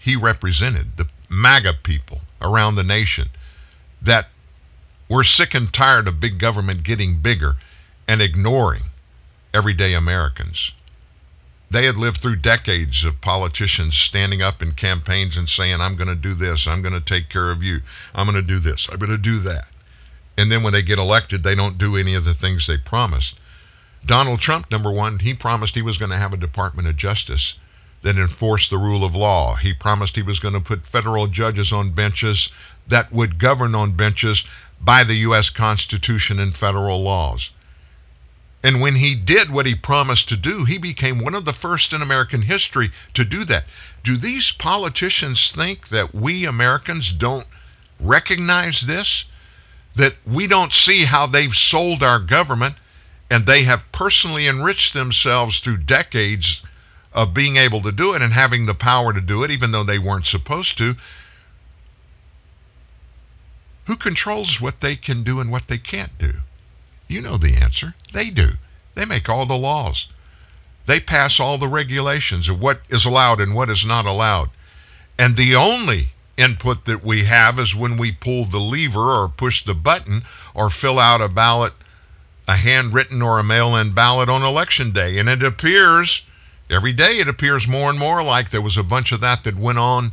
he represented, the MAGA people around the nation that were sick and tired of big government getting bigger and ignoring everyday Americans. They had lived through decades of politicians standing up in campaigns and saying, I'm going to do this, I'm going to take care of you, I'm going to do this, I'm going to do that. And then when they get elected, they don't do any of the things they promised. Donald Trump, number one, he promised he was going to have a Department of Justice that enforced the rule of law. He promised he was going to put federal judges on benches that would govern on benches by the U.S. Constitution and federal laws. And when he did what he promised to do, he became one of the first in American history to do that. Do these politicians think that we Americans don't recognize this? That we don't see how they've sold our government and they have personally enriched themselves through decades of being able to do it and having the power to do it, even though they weren't supposed to? Who controls what they can do and what they can't do? You know the answer. They do. They make all the laws. They pass all the regulations of what is allowed and what is not allowed. And the only input that we have is when we pull the lever or push the button or fill out a ballot, a handwritten or a mail in ballot on election day. And it appears, every day, it appears more and more like there was a bunch of that that went on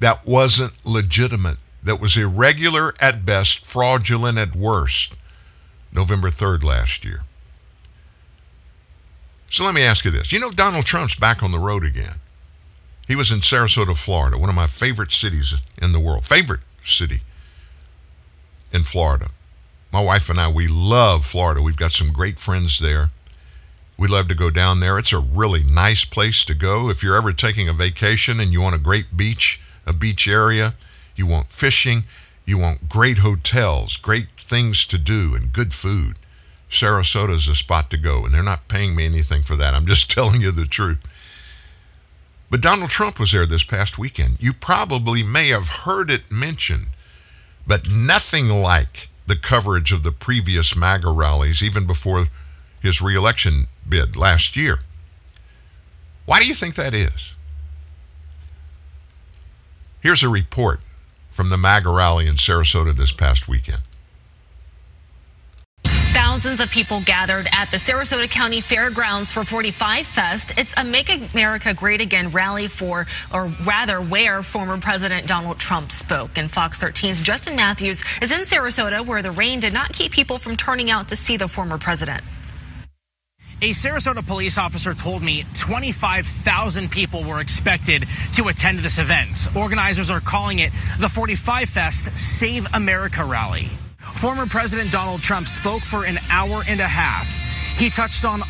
that wasn't legitimate, that was irregular at best, fraudulent at worst. November 3rd last year. So let me ask you this. You know, Donald Trump's back on the road again. He was in Sarasota, Florida, one of my favorite cities in the world. Favorite city in Florida. My wife and I, we love Florida. We've got some great friends there. We love to go down there. It's a really nice place to go. If you're ever taking a vacation and you want a great beach, a beach area, you want fishing, you want great hotels, great things to do, and good food. Sarasota is a spot to go, and they're not paying me anything for that. I'm just *laughs* telling you the truth. But Donald Trump was there this past weekend. You probably may have heard it mentioned, but nothing like the coverage of the previous MAGA rallies, even before his reelection bid last year. Why do you think that is? Here's a report from the MAGA rally in Sarasota this past weekend. Thousands of people gathered at the Sarasota County Fairgrounds for 45 Fest. It's a Make America Great Again rally for, or rather, where former President Donald Trump spoke. And Fox 13's Justin Matthews is in Sarasota, where the rain did not keep people from turning out to see the former president. A Sarasota police officer told me 25,000 people were expected to attend this event. Organizers are calling it the 45 Fest Save America Rally. Former President Donald Trump spoke for an hour and a half. He touched on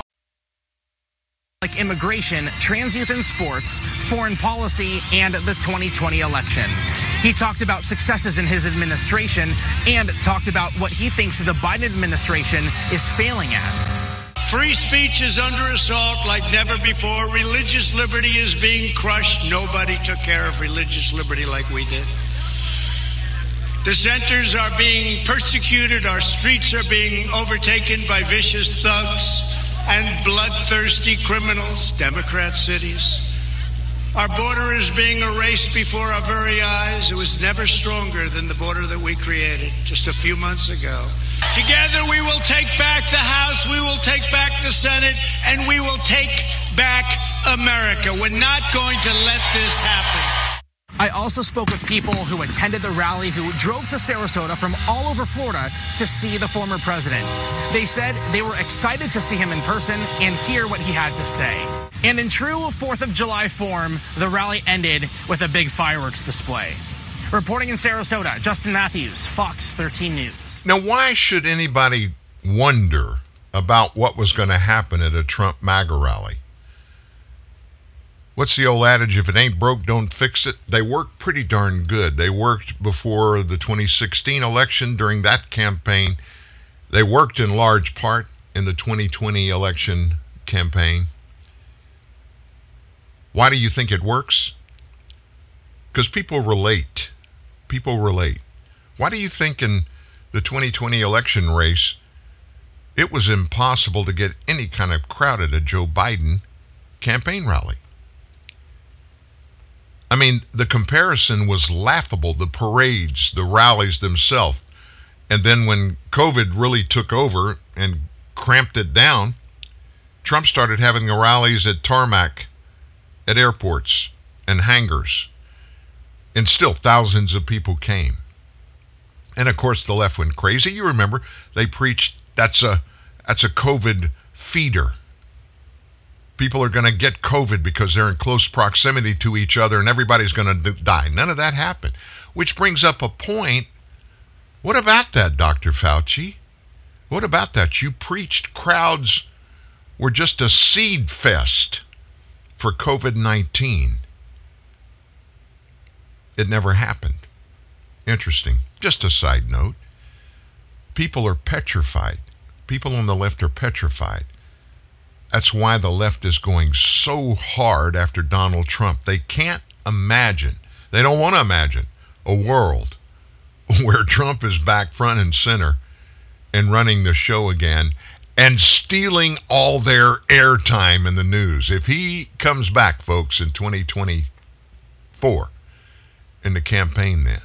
like immigration, trans youth in sports, foreign policy, and the 2020 election. He talked about successes in his administration and talked about what he thinks the Biden administration is failing at. Free speech is under assault like never before. Religious liberty is being crushed. Nobody took care of religious liberty like we did. Dissenters are being persecuted. Our streets are being overtaken by vicious thugs and bloodthirsty criminals, Democrat cities. Our border is being erased before our very eyes. It was never stronger than the border that we created just a few months ago. Together we will take back the House, we will take back the Senate, and we will take back America. We're not going to let this happen. I also spoke with people who attended the rally who drove to Sarasota from all over Florida to see the former president. They said they were excited to see him in person and hear what he had to say. And in true 4th of July form, the rally ended with a big fireworks display. Reporting in Sarasota, Justin Matthews, Fox 13 News. Now, why should anybody wonder about what was going to happen at a Trump MAGA rally? What's the old adage? If it ain't broke, don't fix it. They worked pretty darn good. They worked before the 2016 election during that campaign. They worked in large part in the 2020 election campaign. Why do you think it works? Because people relate. People relate. Why do you think in the 2020 election race it was impossible to get any kind of crowd at a Joe Biden campaign rally? I mean, the comparison was laughable. The parades, the rallies themselves. And then when COVID really took over and cramped it down, Trump started having the rallies at tarmac, at airports, and hangars. And still, thousands of people came. And of course, the left went crazy. You remember they preached that's a that's a COVID feeder people are going to get COVID because they're in close proximity to each other and everybody's going to die. None of that happened. Which brings up a point. What about that, Dr. Fauci? What about that? You preached crowds were just a seed fest for COVID 19. It never happened. Interesting. Just a side note. People are petrified. People on the left are petrified. That's why the left is going so hard after Donald Trump. They can't imagine, they don't want to imagine a world *laughs* where Trump is back front and center and running the show again and stealing all their airtime in the news. If he comes back, folks, in 2024 in the campaign, then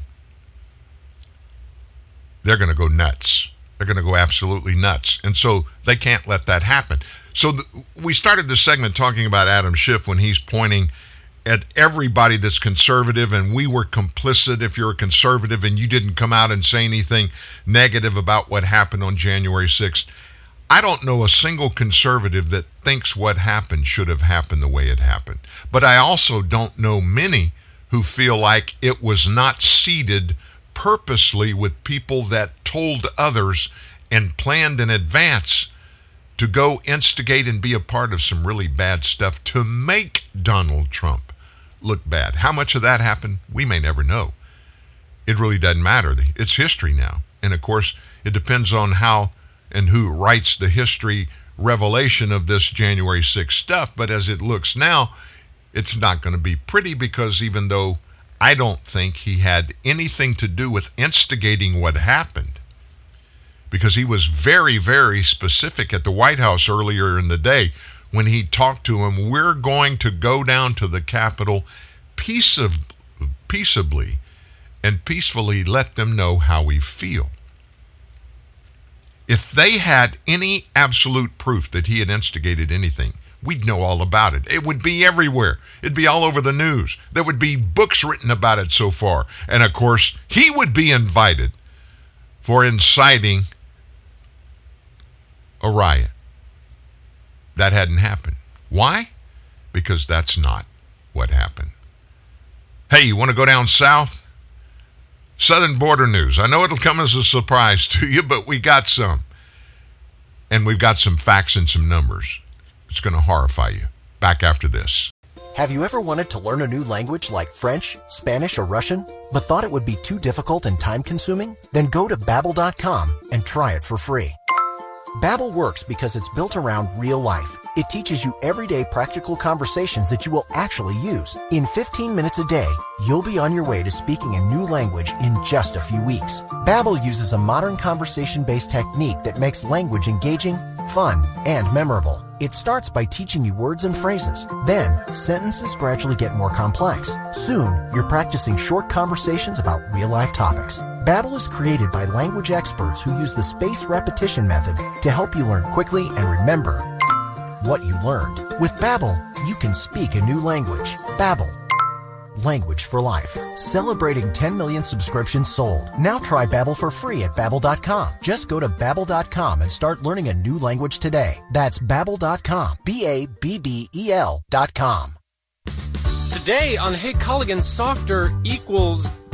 they're going to go nuts. They're going to go absolutely nuts. And so they can't let that happen. So th- we started this segment talking about Adam Schiff when he's pointing at everybody that's conservative, and we were complicit if you're a conservative and you didn't come out and say anything negative about what happened on January 6th. I don't know a single conservative that thinks what happened should have happened the way it happened. But I also don't know many who feel like it was not seeded purposely with people that told others and planned in advance to go instigate and be a part of some really bad stuff to make Donald Trump look bad. How much of that happened, we may never know. It really doesn't matter. It's history now. And of course, it depends on how and who writes the history revelation of this January 6th stuff. But as it looks now, it's not going to be pretty because even though I don't think he had anything to do with instigating what happened, because he was very, very specific at the White House earlier in the day when he talked to him. We're going to go down to the Capitol peaceably and peacefully let them know how we feel. If they had any absolute proof that he had instigated anything, we'd know all about it. It would be everywhere. It'd be all over the news. There would be books written about it so far. And of course, he would be invited for inciting a riot. That hadn't happened. Why? Because that's not what happened. Hey, you want to go down south? Southern border news. I know it'll come as a surprise *laughs* to you, but we got some. And we've got some facts and some numbers. It's going to horrify you. Back after this. Have you ever wanted to learn a new language like French, Spanish, or Russian, but thought it would be too difficult and time consuming? Then go to babbel.com and try it for free. Babbel works because it's built around real life. It teaches you everyday practical conversations that you will actually use. In 15 minutes a day, you'll be on your way to speaking a new language in just a few weeks. Babbel uses a modern conversation-based technique that makes language engaging, fun, and memorable. It starts by teaching you words and phrases. Then, sentences gradually get more complex. Soon, you're practicing short conversations about real-life topics. Babbel is created by language experts who use the spaced repetition method to help you learn quickly and remember what you learned. With Babbel, you can speak a new language. Babbel, language for life. Celebrating 10 million subscriptions sold. Now try Babbel for free at babbel.com. Just go to babbel.com and start learning a new language today. That's babbel.com. B A B B E L.com. Today on Hey Culligan, softer equals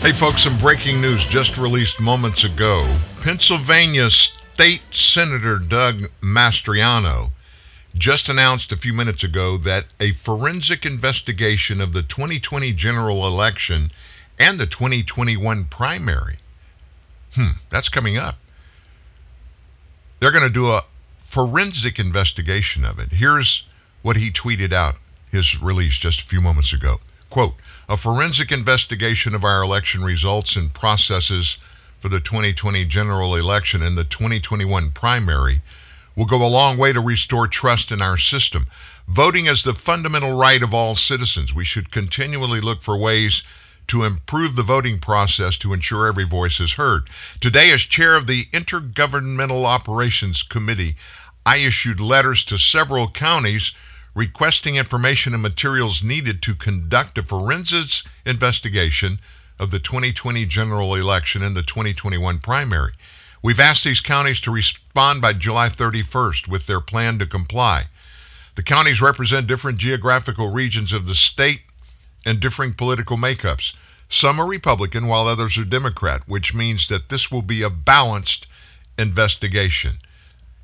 Hey, folks, some breaking news just released moments ago. Pennsylvania State Senator Doug Mastriano just announced a few minutes ago that a forensic investigation of the 2020 general election and the 2021 primary, hmm, that's coming up. They're going to do a forensic investigation of it. Here's what he tweeted out, his release just a few moments ago. Quote, a forensic investigation of our election results and processes for the 2020 general election and the 2021 primary will go a long way to restore trust in our system. Voting is the fundamental right of all citizens. We should continually look for ways to improve the voting process to ensure every voice is heard. Today, as chair of the Intergovernmental Operations Committee, I issued letters to several counties requesting information and materials needed to conduct a forensics investigation of the 2020 general election and the 2021 primary. We've asked these counties to respond by July 31st with their plan to comply. The counties represent different geographical regions of the state and differing political makeups. Some are Republican while others are Democrat, which means that this will be a balanced investigation.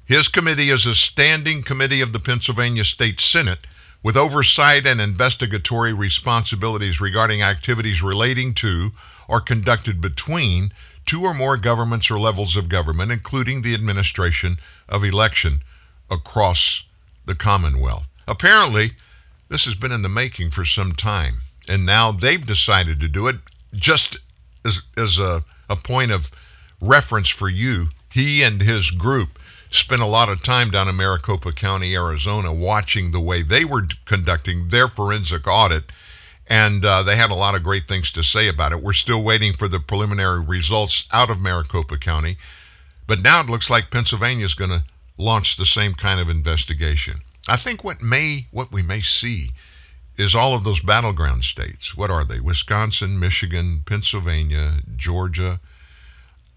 His committee is a standing committee of the Pennsylvania State Senate, with oversight and investigatory responsibilities regarding activities relating to or conducted between two or more governments or levels of government, including the administration of election across the Commonwealth. Apparently, this has been in the making for some time, and now they've decided to do it just as, as a, a point of reference for you. He and his group spent a lot of time down in Maricopa County, Arizona, watching the way they were conducting their forensic audit, and uh, they had a lot of great things to say about it. We're still waiting for the preliminary results out of Maricopa County, but now it looks like Pennsylvania is going to launch the same kind of investigation. I think what may what we may see is all of those battleground states. What are they? Wisconsin, Michigan, Pennsylvania, Georgia.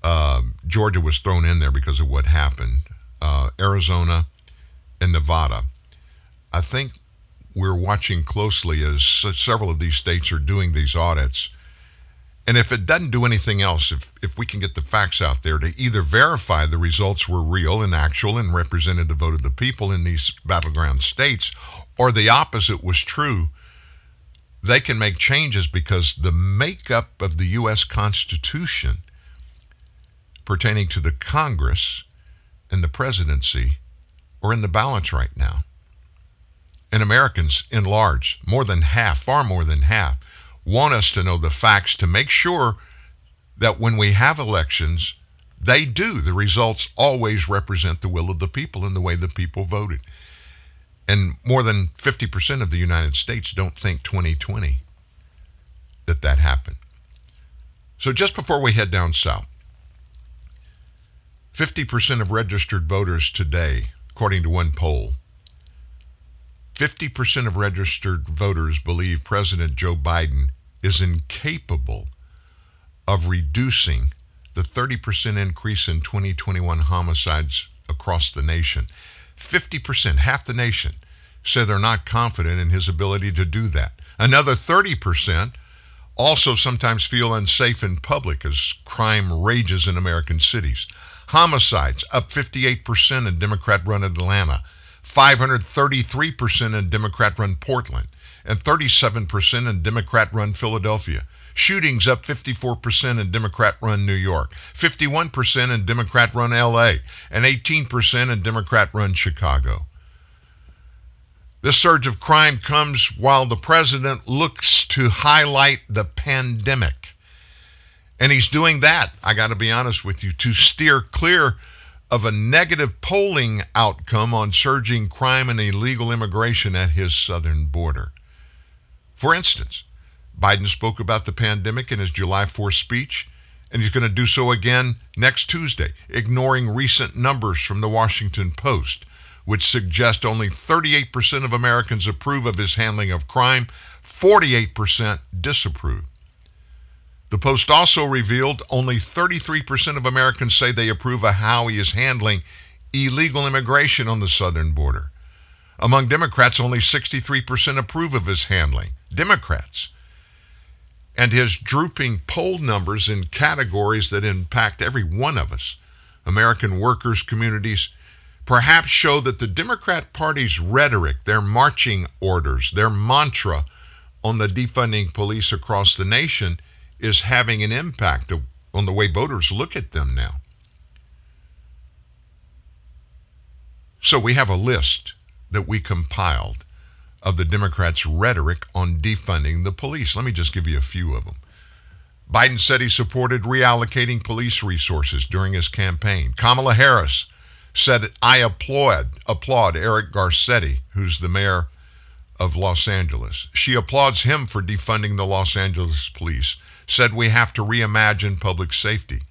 Uh, Georgia was thrown in there because of what happened uh, Arizona, and Nevada. I think we're watching closely as several of these states are doing these audits. And if it doesn't do anything else, if, if we can get the facts out there to either verify the results were real and actual and represented the vote of the people in these battleground states, or the opposite was true, they can make changes because the makeup of the U.S. Constitution pertaining to the Congress in the presidency are in the balance right now. And Americans, in large, more than half, far more than half, want us to know the facts to make sure that when we have elections, they do. The results always represent the will of the people and the way the people voted. And more than 50% of the United States don't think 2020 that that happened. So just before we head down south, 50% of registered voters today, according to one poll, 50% of registered voters believe President Joe Biden is incapable of reducing the 30% increase in 2021 homicides across the nation. 50%, half the nation, say they're not confident in his ability to do that. Another 30% also sometimes feel unsafe in public as crime rages in American cities. Homicides up 58% in Democrat run Atlanta, 533% in Democrat run Portland, and 37% in Democrat run Philadelphia. Shootings up 54% in Democrat run New York, 51% in Democrat run LA, and 18% in Democrat run Chicago. This surge of crime comes while the president looks to highlight the pandemic. And he's doing that, I got to be honest with you, to steer clear of a negative polling outcome on surging crime and illegal immigration at his southern border. For instance, Biden spoke about the pandemic in his July 4th speech, and he's going to do so again next Tuesday, ignoring recent numbers from the Washington Post, which suggest only 38% of Americans approve of his handling of crime, 48% disapprove. The Post also revealed only 33% of Americans say they approve of how he is handling illegal immigration on the southern border. Among Democrats, only 63% approve of his handling. Democrats. And his drooping poll numbers in categories that impact every one of us, American workers, communities, perhaps show that the Democrat Party's rhetoric, their marching orders, their mantra on the defunding police across the nation is having an impact on the way voters look at them now. So we have a list that we compiled of the Democrats' rhetoric on defunding the police. Let me just give you a few of them. Biden said he supported reallocating police resources during his campaign. Kamala Harris said, I applaud, applaud Eric Garcetti, who's the mayor of Los Angeles. She applauds him for defunding the Los Angeles police said we have to reimagine public safety.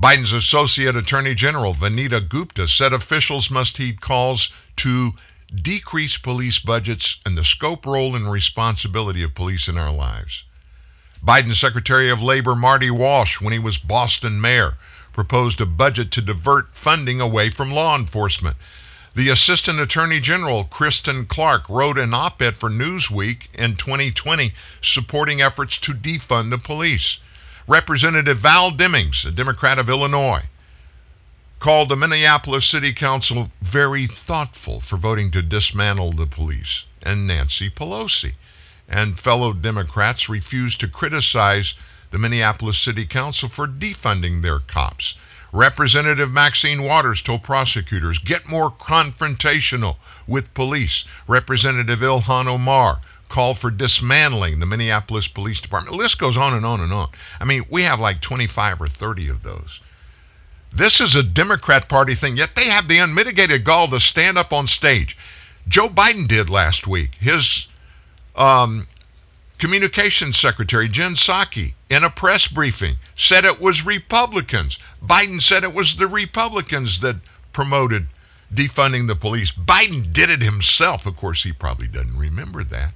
Biden's Associate Attorney General, Vanita Gupta, said officials must heed calls to decrease police budgets and the scope, role, and responsibility of police in our lives. Biden's Secretary of Labor, Marty Walsh, when he was Boston mayor, proposed a budget to divert funding away from law enforcement. The Assistant Attorney General, Kristen Clarke, wrote an op ed for Newsweek in 2020 supporting efforts to defund the police. Representative Val Demings, a Democrat of Illinois, called the Minneapolis City Council very thoughtful for voting to dismantle the police. and Nancy Pelosi. And fellow Democrats refused to criticize the Minneapolis City Council for defunding their cops. Representative Maxine Waters told prosecutors, get more confrontational with police. Representative Ilhan Omar called for dismantling the Minneapolis Police Department. The list goes on and on and on. I mean, we have like 25 or 30 of those. This is a Democrat Party thing, yet they have the unmitigated gall to stand up on stage. Joe Biden did last week. His um, Communications Secretary Jen Psaki, in a press briefing, said it was Republicans. Biden said it was the Republicans that promoted defunding the police. Biden did it himself. Of course, he probably doesn't remember that.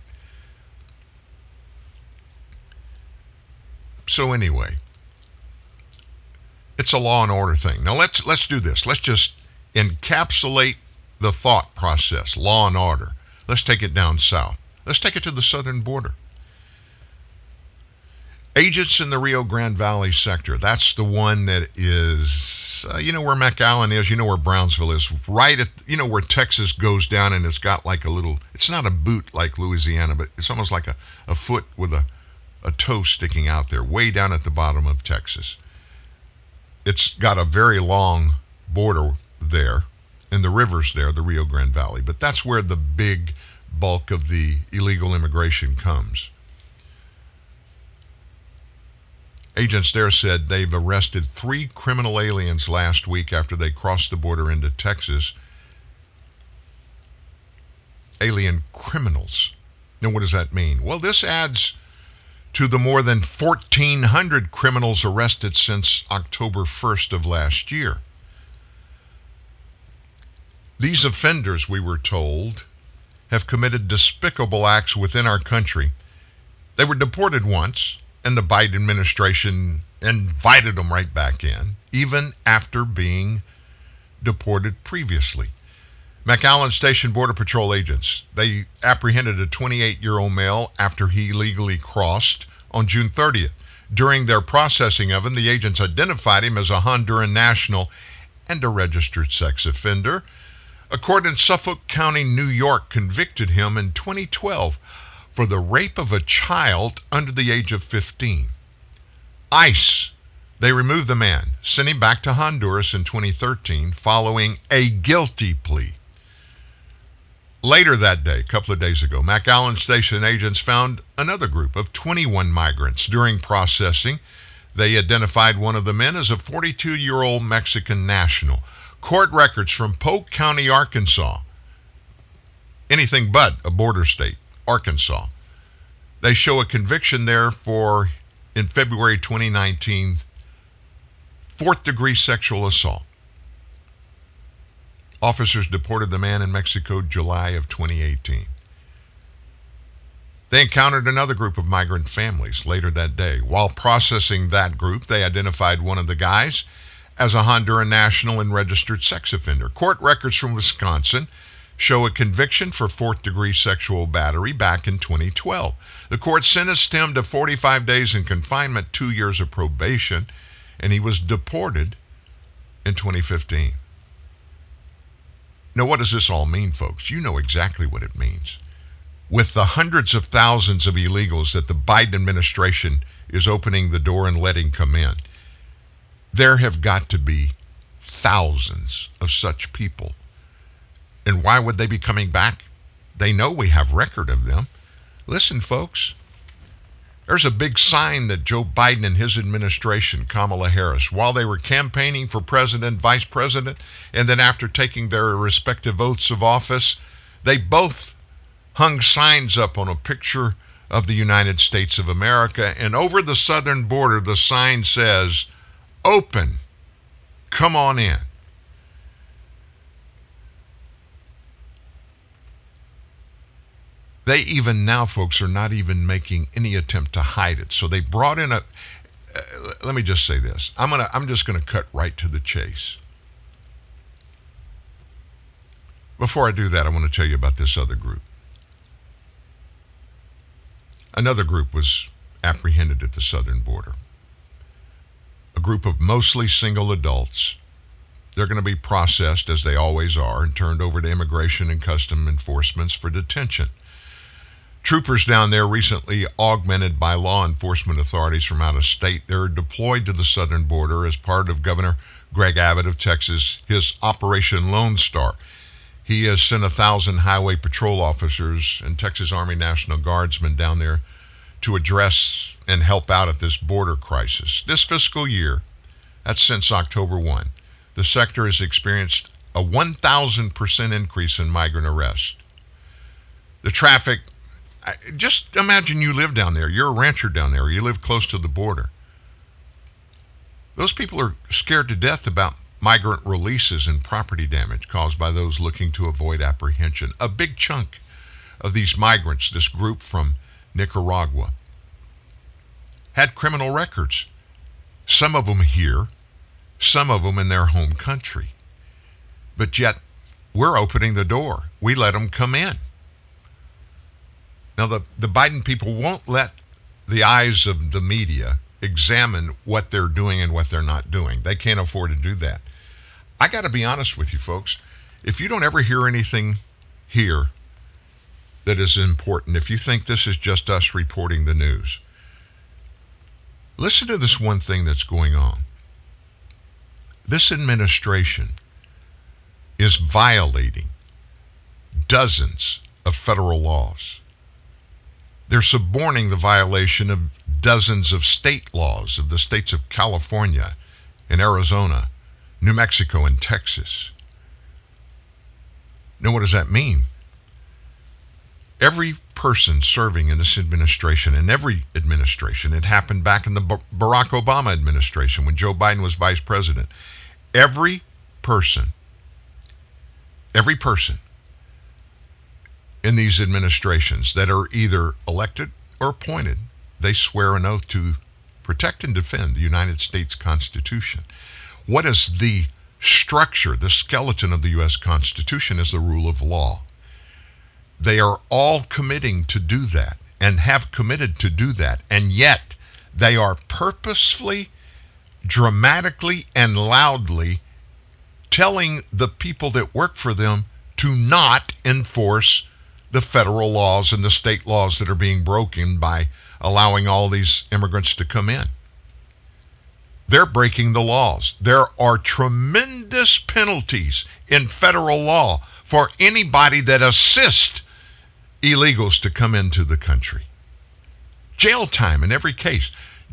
So anyway, it's a law and order thing. Now let's let's do this. Let's just encapsulate the thought process, law and order. Let's take it down south. Let's take it to the southern border. Agents in the Rio Grande Valley sector. That's the one that is, uh, you know where McAllen is, you know where Brownsville is, right at, you know where Texas goes down and it's got like a little, it's not a boot like Louisiana, but it's almost like a, a foot with a, a toe sticking out there, way down at the bottom of Texas. It's got a very long border there, and the rivers there, the Rio Grande Valley, but that's where the big bulk of the illegal immigration comes. Agents there said they've arrested three criminal aliens last week after they crossed the border into Texas. Alien criminals. Now, what does that mean? Well, this adds to the more than 1,400 criminals arrested since October 1st of last year. These offenders, we were told, have committed despicable acts within our country. They were deported once and the Biden administration invited them right back in, even after being deported previously. McAllen Station Border Patrol agents, they apprehended a 28-year-old male after he legally crossed on June 30th. During their processing of him, the agents identified him as a Honduran national and a registered sex offender. A court in Suffolk County, New York convicted him in 2012 for the rape of a child under the age of 15. ICE, they removed the man, sent him back to Honduras in 2013 following a guilty plea. Later that day, a couple of days ago, McAllen Station agents found another group of 21 migrants. During processing, they identified one of the men as a 42 year old Mexican national. Court records from Polk County, Arkansas, anything but a border state, Arkansas. They show a conviction there for, in February 2019, fourth degree sexual assault. Officers deported the man in Mexico July of 2018. They encountered another group of migrant families later that day. While processing that group, they identified one of the guys as a Honduran national and registered sex offender. Court records from Wisconsin show a conviction for fourth degree sexual battery back in 2012. The court sentenced him to 45 days in confinement, two years of probation, and he was deported in 2015. Now, what does this all mean, folks? You know exactly what it means. With the hundreds of thousands of illegals that the Biden administration is opening the door and letting come in, there have got to be thousands of such people and why would they be coming back? They know we have record of them. Listen, folks, there's a big sign that Joe Biden and his administration, Kamala Harris, while they were campaigning for president, vice president, and then after taking their respective oaths of office, they both hung signs up on a picture of the United States of America. And over the southern border, the sign says, Open, come on in. They even now, folks, are not even making any attempt to hide it. So they brought in a. Uh, let me just say this. I'm gonna. I'm just gonna cut right to the chase. Before I do that, I want to tell you about this other group. Another group was apprehended at the southern border. A group of mostly single adults. They're going to be processed, as they always are, and turned over to immigration and custom enforcements for detention. Troopers down there recently augmented by law enforcement authorities from out of state. They're deployed to the southern border as part of Governor Greg Abbott of Texas, his Operation Lone Star. He has sent a thousand highway patrol officers and Texas Army National Guardsmen down there to address and help out at this border crisis. This fiscal year, that's since October 1, the sector has experienced a 1,000% increase in migrant arrests. The traffic, just imagine you live down there. You're a rancher down there. You live close to the border. Those people are scared to death about migrant releases and property damage caused by those looking to avoid apprehension. A big chunk of these migrants, this group from Nicaragua, had criminal records. Some of them here, some of them in their home country. But yet, we're opening the door. We let them come in. Now, the, the Biden people won't let the eyes of the media examine what they're doing and what they're not doing. They can't afford to do that. I got to be honest with you, folks. If you don't ever hear anything here that is important, if you think this is just us reporting the news, listen to this one thing that's going on. This administration is violating dozens of federal laws. They're suborning the violation of dozens of state laws of the states of California and Arizona, New Mexico, and Texas. Now, what does that mean? Every person serving in this administration, in every administration, it happened back in the Barack Obama administration when Joe Biden was vice president. Every person, every person in these administrations that are either elected or appointed, they swear an oath to protect and defend the United States Constitution. What is the structure, the skeleton of the U.S. Constitution is the rule of law. They are all committing to do that and have committed to do that, and yet they are purposefully, dramatically, and loudly telling the people that work for them to not enforce the federal laws and the state laws that are being broken by allowing all these immigrants to come in. They're breaking the laws. There are tremendous penalties in federal law for anybody that assists illegals to come into the country. Jail time in every case.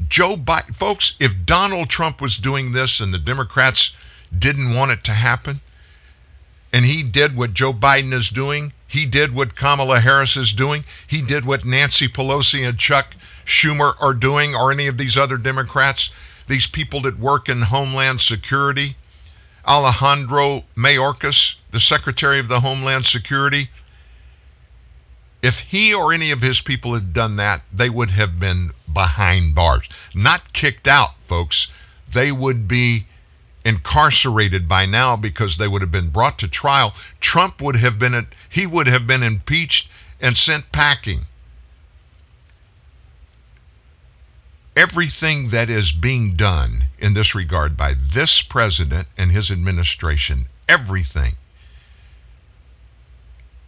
Joe Biden, folks, if Donald Trump was doing this and the Democrats didn't want it to happen, and he did what Joe Biden is doing, he did what Kamala Harris is doing. He did what Nancy Pelosi and Chuck Schumer are doing, or any of these other Democrats, these people that work in Homeland Security. Alejandro Mayorkas, the Secretary of the Homeland Security. If he or any of his people had done that, they would have been behind bars. Not kicked out, folks. They would be incarcerated by now because they would have been brought to trial. Trump would have been he would have been impeached and sent packing. Everything that is being done in this regard by this president and his administration, everything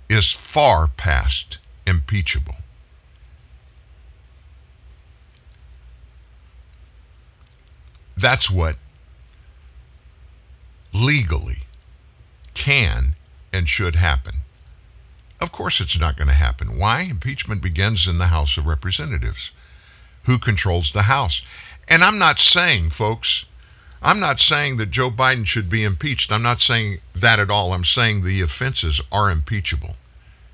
is far past impeachable. That's what legally can and should happen. Of course, it's not going to happen. Why? Impeachment begins in the House of Representatives. Who controls the House? And I'm not saying, folks, I'm not saying that Joe Biden should be impeached. I'm not saying that at all. I'm saying the offenses are impeachable.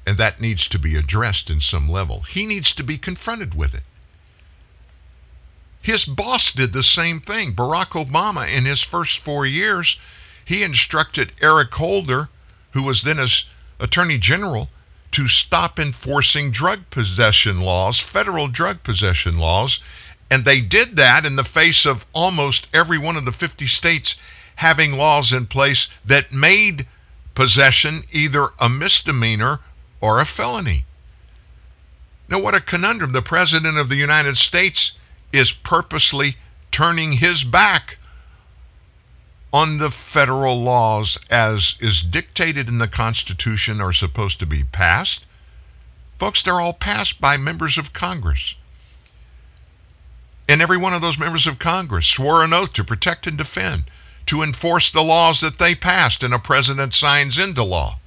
And that needs to be addressed in some level. He needs to be confronted with it. His boss did the same thing. Barack Obama, in his first four years, he instructed Eric Holder, who was then his attorney general, to stop enforcing drug possession laws, federal drug possession laws. And they did that in the face of almost every one of the 50 states having laws in place that made possession either a misdemeanor or a felony. Now, what a conundrum. The President of the United States is purposely turning his back on the federal laws as is dictated in the Constitution are supposed to be passed Folks, they're all passed by members of Congress. And every one of those members of Congress swore an oath to protect and defend, to enforce the laws that they passed and a president signs into law.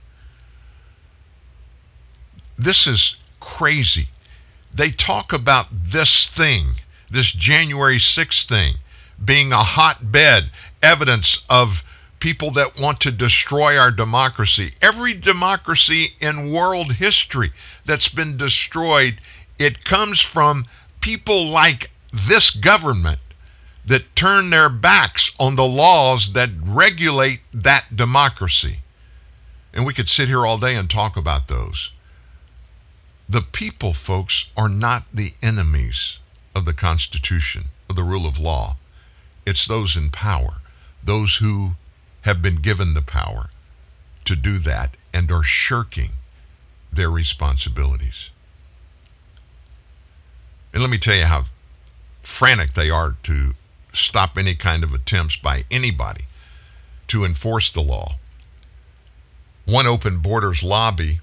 This is crazy. They talk about this thing, this January 6th thing, being a hotbed, evidence of people that want to destroy our democracy. Every democracy in world history that's been destroyed, it comes from people like this government that turn their backs on the laws that regulate that democracy. And we could sit here all day and talk about those. The people, folks, are not the enemies of the Constitution, of the rule of law. It's those in power, those who have been given the power to do that and are shirking their responsibilities. And let me tell you how frantic they are to stop any kind of attempts by anybody to enforce the law. One Open Borders lobby,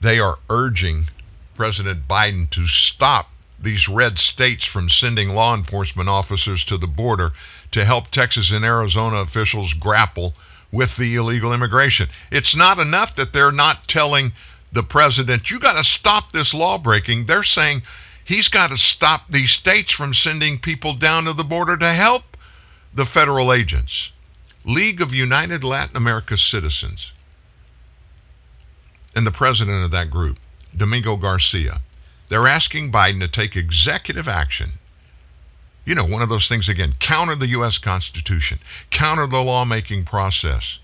they are urging President Biden to stop these red states from sending law enforcement officers to the border to help Texas and Arizona officials grapple with the illegal immigration. It's not enough that they're not telling the president, you got to stop this law breaking. They're saying he's got to stop these states from sending people down to the border to help the federal agents. League of United Latin America Citizens. And the president of that group Domingo Garcia. They're asking Biden to take executive action. You know, one of those things again, counter the U.S. Constitution, counter the lawmaking process.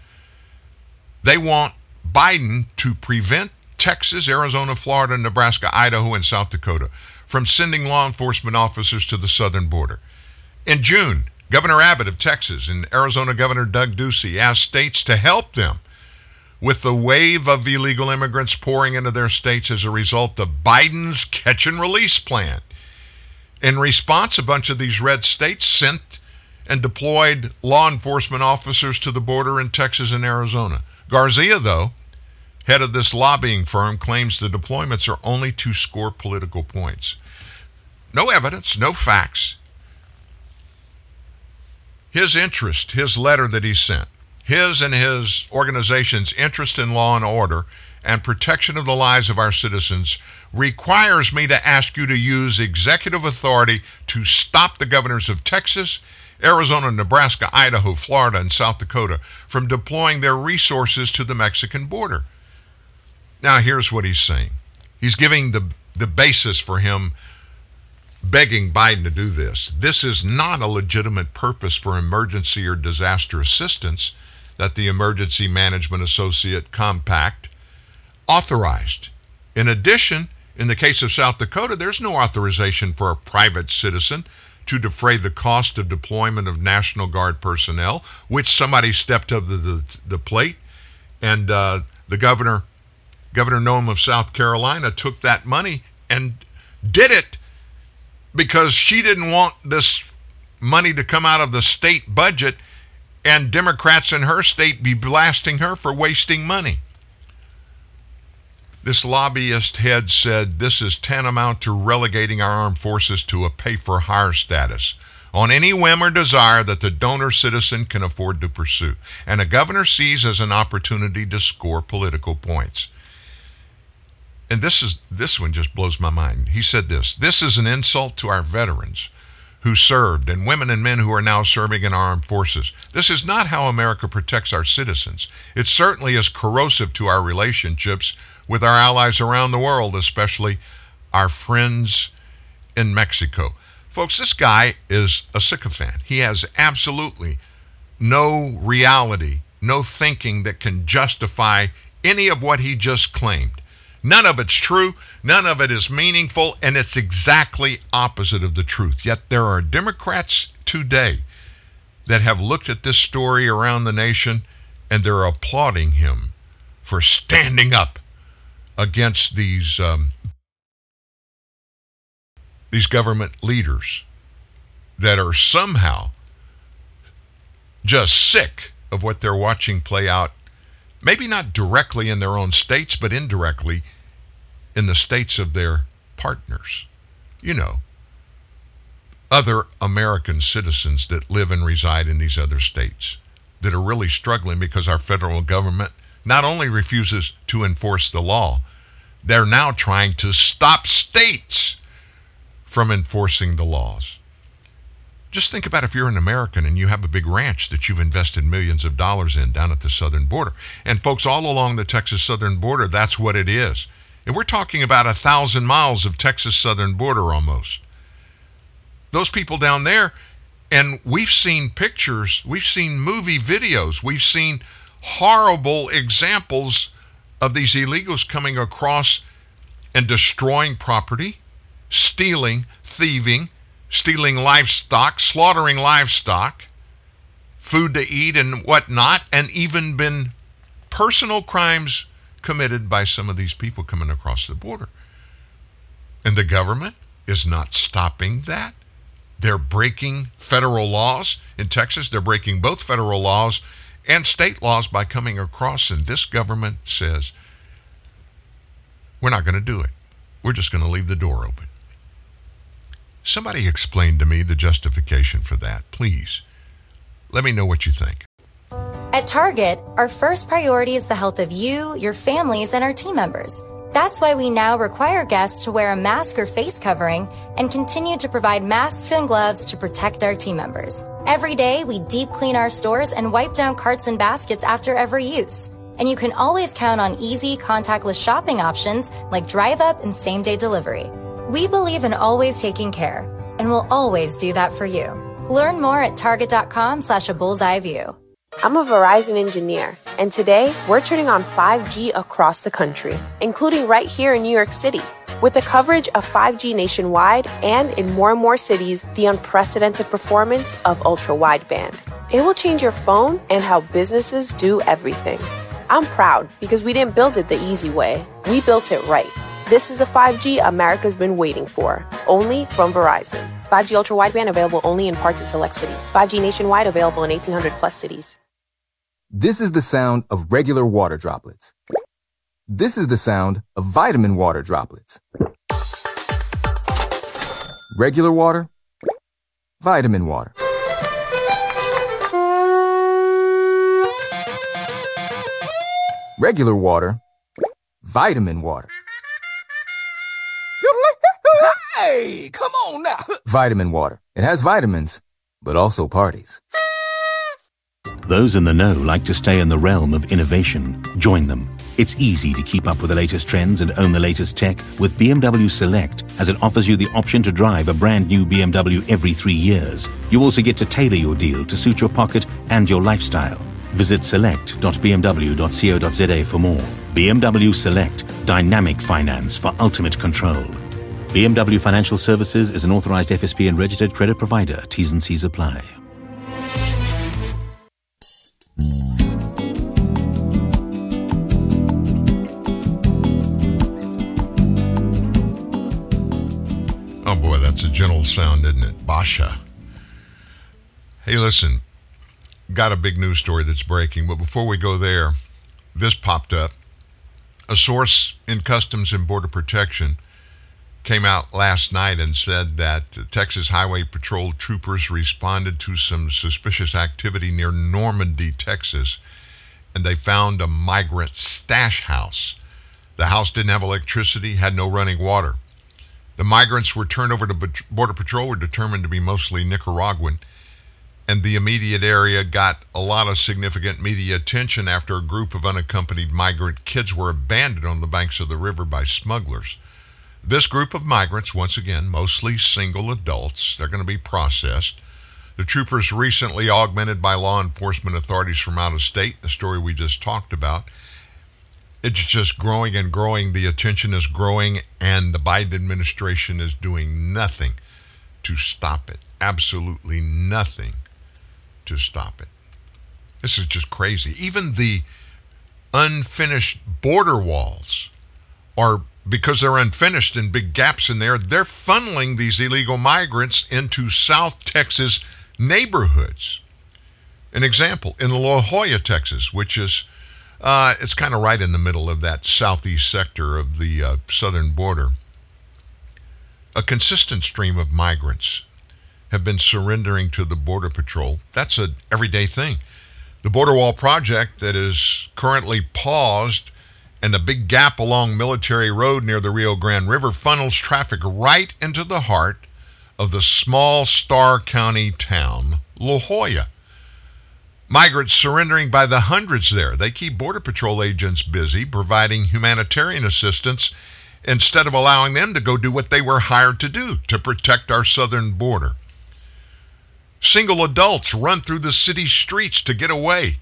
They want Biden to prevent Texas, Arizona, Florida, Nebraska, Idaho, and South Dakota from sending law enforcement officers to the southern border. In June, Governor Abbott of Texas and Arizona Governor Doug Ducey asked states to help them with the wave of illegal immigrants pouring into their states as a result of Biden's catch and release plan. In response, a bunch of these red states sent and deployed law enforcement officers to the border in Texas and Arizona. Garcia, though, head of this lobbying firm, claims the deployments are only to score political points. No evidence, no facts. His interest, his letter that he sent, his and his organization's interest in law and order and protection of the lives of our citizens requires me to ask you to use executive authority to stop the governors of Texas, Arizona, Nebraska, Idaho, Florida, and South Dakota from deploying their resources to the Mexican border. Now, here's what he's saying he's giving the, the basis for him begging Biden to do this. This is not a legitimate purpose for emergency or disaster assistance that the Emergency Management Assistance Compact authorized. In addition, in the case of South Dakota, there's no authorization for a private citizen to defray the cost of deployment of National Guard personnel, which somebody stepped up the, the, plate. And uh, the governor, Governor Noem of South Carolina, took that money and did it because she didn't want this money to come out of the state budget and Democrats in her state be blasting her for wasting money. This lobbyist head said this is tantamount to relegating our armed forces to a pay for hire status on any whim or desire that the donor citizen can afford to pursue, and a governor sees as an opportunity to score political points. And this is this one just blows my mind. He said this, this is an insult to our veterans who served and women and men who are now serving in our armed forces. This is not how America protects our citizens. It certainly is corrosive to our relationships with our allies around the world, especially our friends in Mexico. Folks, this guy is a sycophant. He has absolutely no reality, no thinking that can justify any of what he just claimed. None of it's true, none of it is meaningful, and it's exactly opposite of the truth. Yet there are Democrats today that have looked at this story around the nation and they're applauding him for standing up against these um, these government leaders that are somehow just sick of what they're watching play out maybe not directly in their own states, but indirectly in the states of their partners. You know, other American citizens that live and reside in these other states that are really struggling because our federal government not only refuses to enforce the law, they're now trying to stop states from enforcing the laws. Just think about if you're an American and you have a big ranch that you've invested millions of dollars in down at the southern border. And folks, all along the Texas southern border, that's what it is. And we're talking about a thousand miles of Texas southern border almost. Those people down there, and we've seen pictures, we've seen movie videos, we've seen horrible examples of these illegals coming across and destroying property, stealing, thieving, stealing livestock, slaughtering livestock, food to eat and whatnot, and even been personal crimes committed by some of these people coming across the border. And the government is not stopping that. They're breaking federal laws in Texas. They're breaking both federal laws and state laws by coming across. And this government says, we're not going to do it. We're just going to leave the door open. Somebody explain to me the justification for that, please. Let me know what you think. At Target, our first priority is the health of you, your families, and our team members. That's why we now require guests to wear a mask or face covering and continue to provide masks and gloves to protect our team members. Every day, we deep clean our stores and wipe down carts and baskets after every use. And you can always count on easy, contactless shopping options like drive up and same day delivery. We believe in always taking care, and we'll always do that for you. Learn more at target.com slash a bullseye view. I'm a Verizon engineer, and today we're turning on 5G across the country, including right here in New York City. With the coverage of 5G nationwide and in more and more cities, the unprecedented performance of ultra wideband. It will change your phone and how businesses do everything. I'm proud because we didn't build it the easy way. We built it right. This is the 5G America's been waiting for, only from Verizon. 5G ultra wideband available only in parts of select cities. 5G nationwide available in 1800 plus cities. This is the sound of regular water droplets. This is the sound of vitamin water droplets. Regular water, vitamin water. Regular water, vitamin water. Hey, come on now. *laughs* Vitamin water. It has vitamins, but also parties. Those in the know like to stay in the realm of innovation. Join them. It's easy to keep up with the latest trends and own the latest tech with BMW Select, as it offers you the option to drive a brand new BMW every three years. You also get to tailor your deal to suit your pocket and your lifestyle. Visit select.bmw.co.za for more. BMW Select, dynamic finance for ultimate control. BMW Financial Services is an authorized FSP and registered credit provider. T's and C's apply. Oh boy, that's a gentle sound, isn't it? Basha. Hey, listen, got a big news story that's breaking, but before we go there, this popped up. A source in Customs and Border Protection came out last night and said that Texas Highway Patrol troopers responded to some suspicious activity near Normandy, Texas, and they found a migrant stash house. The house didn't have electricity, had no running water. The migrants were turned over to Border Patrol were determined to be mostly Nicaraguan, and the immediate area got a lot of significant media attention after a group of unaccompanied migrant kids were abandoned on the banks of the river by smugglers. This group of migrants, once again, mostly single adults, they're going to be processed. The troopers recently augmented by law enforcement authorities from out of state, the story we just talked about. It's just growing and growing. The attention is growing, and the Biden administration is doing nothing to stop it. Absolutely nothing to stop it. This is just crazy. Even the unfinished border walls are because they're unfinished and big gaps in there, they're funneling these illegal migrants into South Texas neighborhoods. An example in La Joya, Texas, which is Uh, it's kind of right in the middle of that southeast sector of the uh, southern border. A consistent stream of migrants have been surrendering to the Border Patrol. That's an everyday thing. The border wall project that is currently paused and the big gap along Military Road near the Rio Grande River funnels traffic right into the heart of the small Starr County town, La Joya. Migrants surrendering by the hundreds there. They keep Border Patrol agents busy providing humanitarian assistance instead of allowing them to go do what they were hired to do to protect our southern border. Single adults run through the city streets to get away.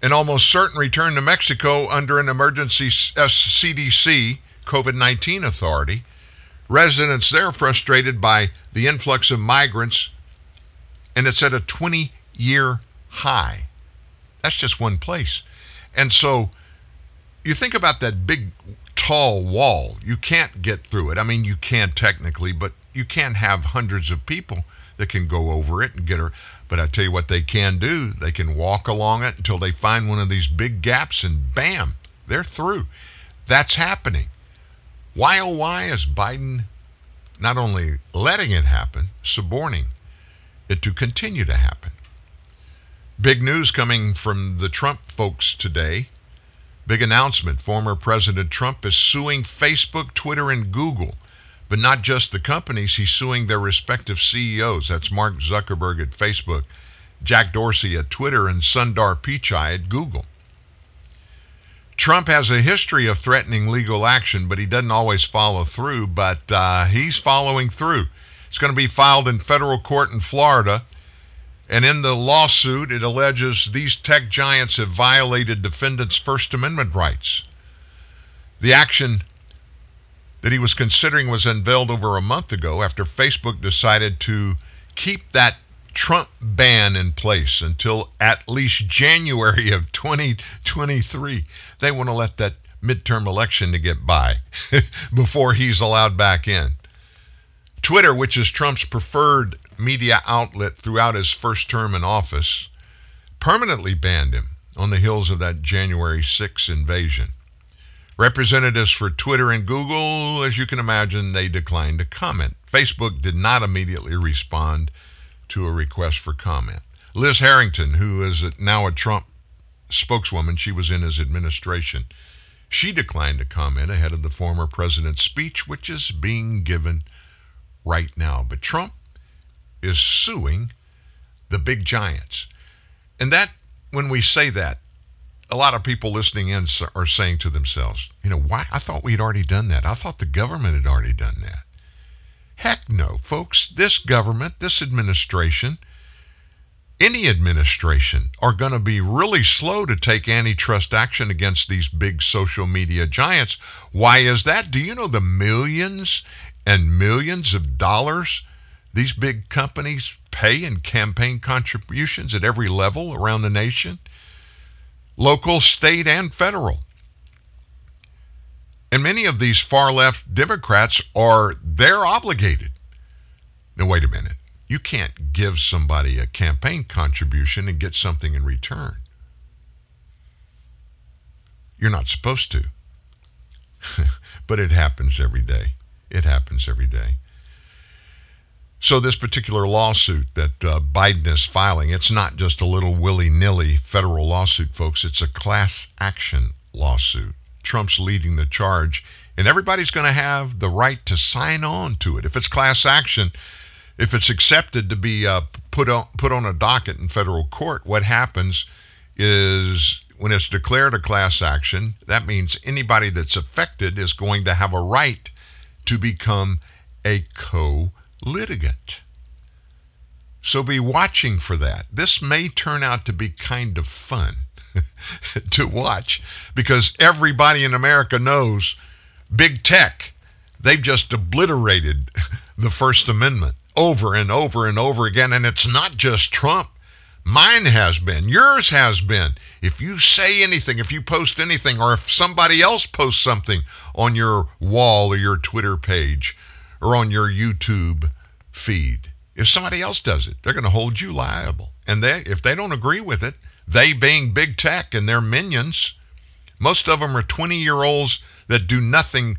An almost certain return to Mexico under an emergency CDC uh, COVID 19 authority. Residents there frustrated by the influx of migrants, and it's at a 20 year high. That's just one place. And so you think about that big, tall wall. You can't get through it. I mean, you can technically, but you can't have hundreds of people that can go over it and get her. But I tell you what they can do. They can walk along it until they find one of these big gaps and bam, they're through. That's happening. Why oh why is Biden not only letting it happen, suborning it to continue to happen? Big news coming from the Trump folks today. Big announcement. Former President Trump is suing Facebook, Twitter, and Google but not just the companies. He's suing their respective CEOs. That's Mark Zuckerberg at Facebook, Jack Dorsey at Twitter, and Sundar Pichai at Google. Trump has a history of threatening legal action, but he doesn't always follow through. But uh, he's following through. It's going to be filed in federal court in Florida. And in the lawsuit, it alleges these tech giants have violated defendants' First Amendment rights. The action that he was considering was unveiled over a month ago after Facebook decided to keep that Trump ban in place until at least January of 2023. They want to let that midterm election to get by *laughs* before he's allowed back in. Twitter, which is Trump's preferred media outlet throughout his first term in office, permanently banned him on the heels of that January 6 invasion. Representatives for Twitter and Google, as you can imagine, they declined to comment. Facebook did not immediately respond to a request for comment. Liz Harrington, who is now a Trump spokeswoman, she was in his administration. She declined to comment ahead of the former president's speech, which is being given right now. But Trump is suing the big giants. And that, when we say that, a lot of people listening in are saying to themselves, you know, why? I thought we had already done that. I thought the government had already done that. Heck no, folks. This government, this administration, any administration are going to be really slow to take antitrust action against these big social media giants. Why is that? Do you know the millions and millions of dollars these big companies pay in campaign contributions at every level around the nation? Local, state, and federal. And many of these far left Democrats are they're obligated. Now wait a minute. You can't give somebody a campaign contribution and get something in return. You're not supposed to. *laughs* but it happens every day. It happens every day. So, this particular lawsuit that uh, Biden is filing, it's not just a little willy nilly federal lawsuit, folks. It's a class action lawsuit. Trump's leading the charge, and everybody's going to have the right to sign on to it. If it's class action, if it's accepted to be uh, put, on, put on a docket in federal court, what happens is when it's declared a class action, that means anybody that's affected is going to have a right to become a co litigant. So be watching for that. This may turn out to be kind of fun *laughs* to watch because everybody in America knows big tech. They've just obliterated *laughs* the First Amendment over and over and over again. And it's not just Trump. Mine has been. Yours has been. If you say anything, if you post anything, or if somebody else posts something on your wall or your Twitter page, or on your YouTube feed. If somebody else does it, they're going to hold you liable. And they, if they don't agree with it, they being big tech and their minions, Most of them are 20 year olds that do nothing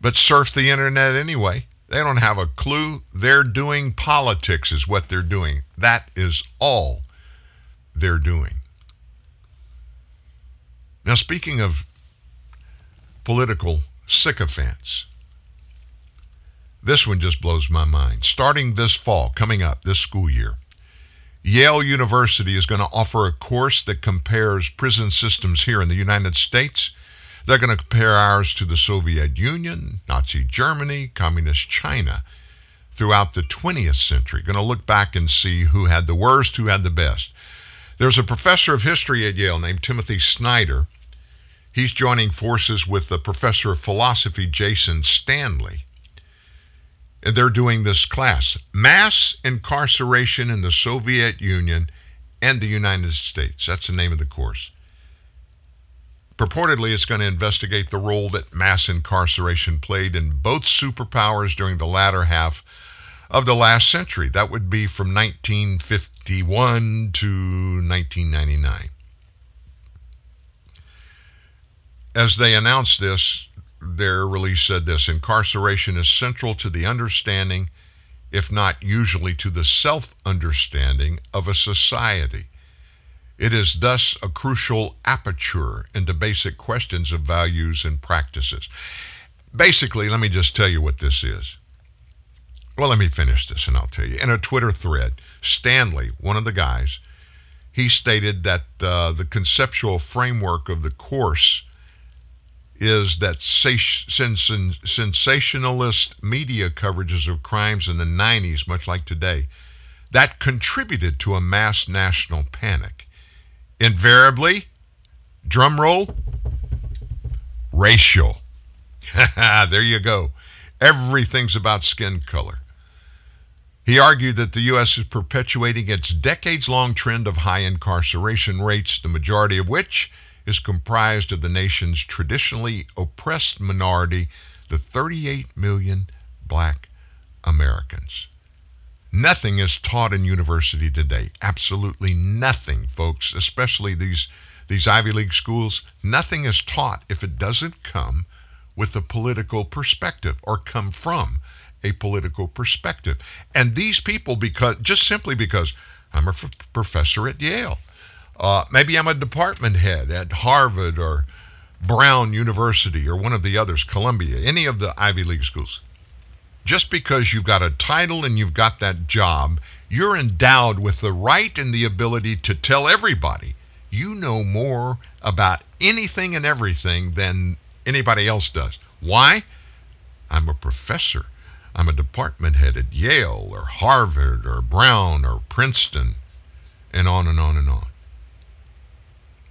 but surf the internet anyway. They don't have a clue. They're doing politics, is what they're doing. That is all they're doing. Now, speaking of political sycophants, this one just blows my mind. Starting this fall, coming up this school year, Yale University is going to offer a course that compares prison systems here in the United States. They're going to compare ours to the Soviet Union, Nazi Germany, Communist China throughout the 20th century. Going to look back and see who had the worst, who had the best. There's a professor of history at Yale named Timothy Snyder. He's joining forces with the professor of philosophy, Jason Stanley. They're doing this class Mass Incarceration in the Soviet Union and the United States. That's the name of the course. Purportedly, it's going to investigate the role that mass incarceration played in both superpowers during the latter half of the last century. That would be from 1951 to 1999. As they announced this, their release said this incarceration is central to the understanding, if not usually to the self understanding, of a society. It is thus a crucial aperture into basic questions of values and practices. Basically, let me just tell you what this is. Well, let me finish this and I'll tell you. In a Twitter thread, Stanley, one of the guys, he stated that uh, the conceptual framework of the course is that sensationalist media coverages of crimes in the 90s, much like today, that contributed to a mass national panic. Invariably, drum roll, racial. *laughs* there you go. Everything's about skin color. He argued that the U.S. is perpetuating its decades long trend of high incarceration rates, the majority of which is comprised of the nation's traditionally oppressed minority, the 38 million black Americans. Nothing is taught in university today. Absolutely nothing, folks, especially these, these Ivy League schools. Nothing is taught if it doesn't come with a political perspective or come from a political perspective. And these people, because just simply because I'm a f- professor at Yale, uh, maybe I'm a department head at Harvard or Brown University or one of the others, Columbia, any of the Ivy League schools. Just because you've got a title and you've got that job, you're endowed with the right and the ability to tell everybody you know more about anything and everything than anybody else does. Why? I'm a professor. I'm a department head at Yale or Harvard or Brown or Princeton, and on and on and on.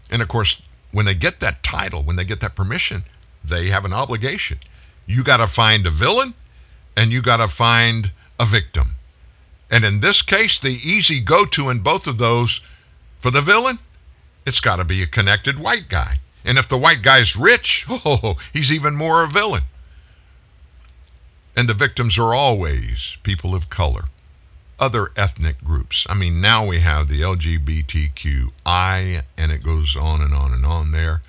And of course, when they get that title, when they get that permission, they have an obligation. You got to find a villain and you got to find a victim. And in this case, the easy go to in both of those for the villain, it's got to be a connected white guy. And if the white guy's rich, *laughs* oh, he's even more a villain. And the victims are always people of color other ethnic groups. I mean, now we have the LGBTQI, and it goes on and on and on there.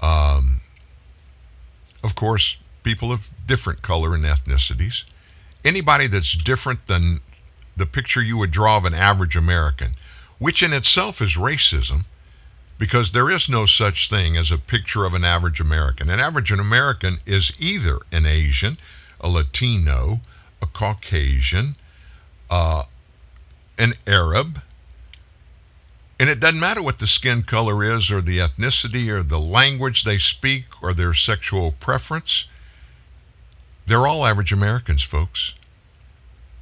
Um, of course, people of different color and ethnicities. Anybody that's different than the picture you would draw of an average American, which in itself is racism, because there is no such thing as a picture of an average American. An average American is either an Asian, a Latino, a Caucasian, uh, an Arab. And it doesn't matter what the skin color is, or the ethnicity, or the language they speak, or their sexual preference. They're all average Americans, folks.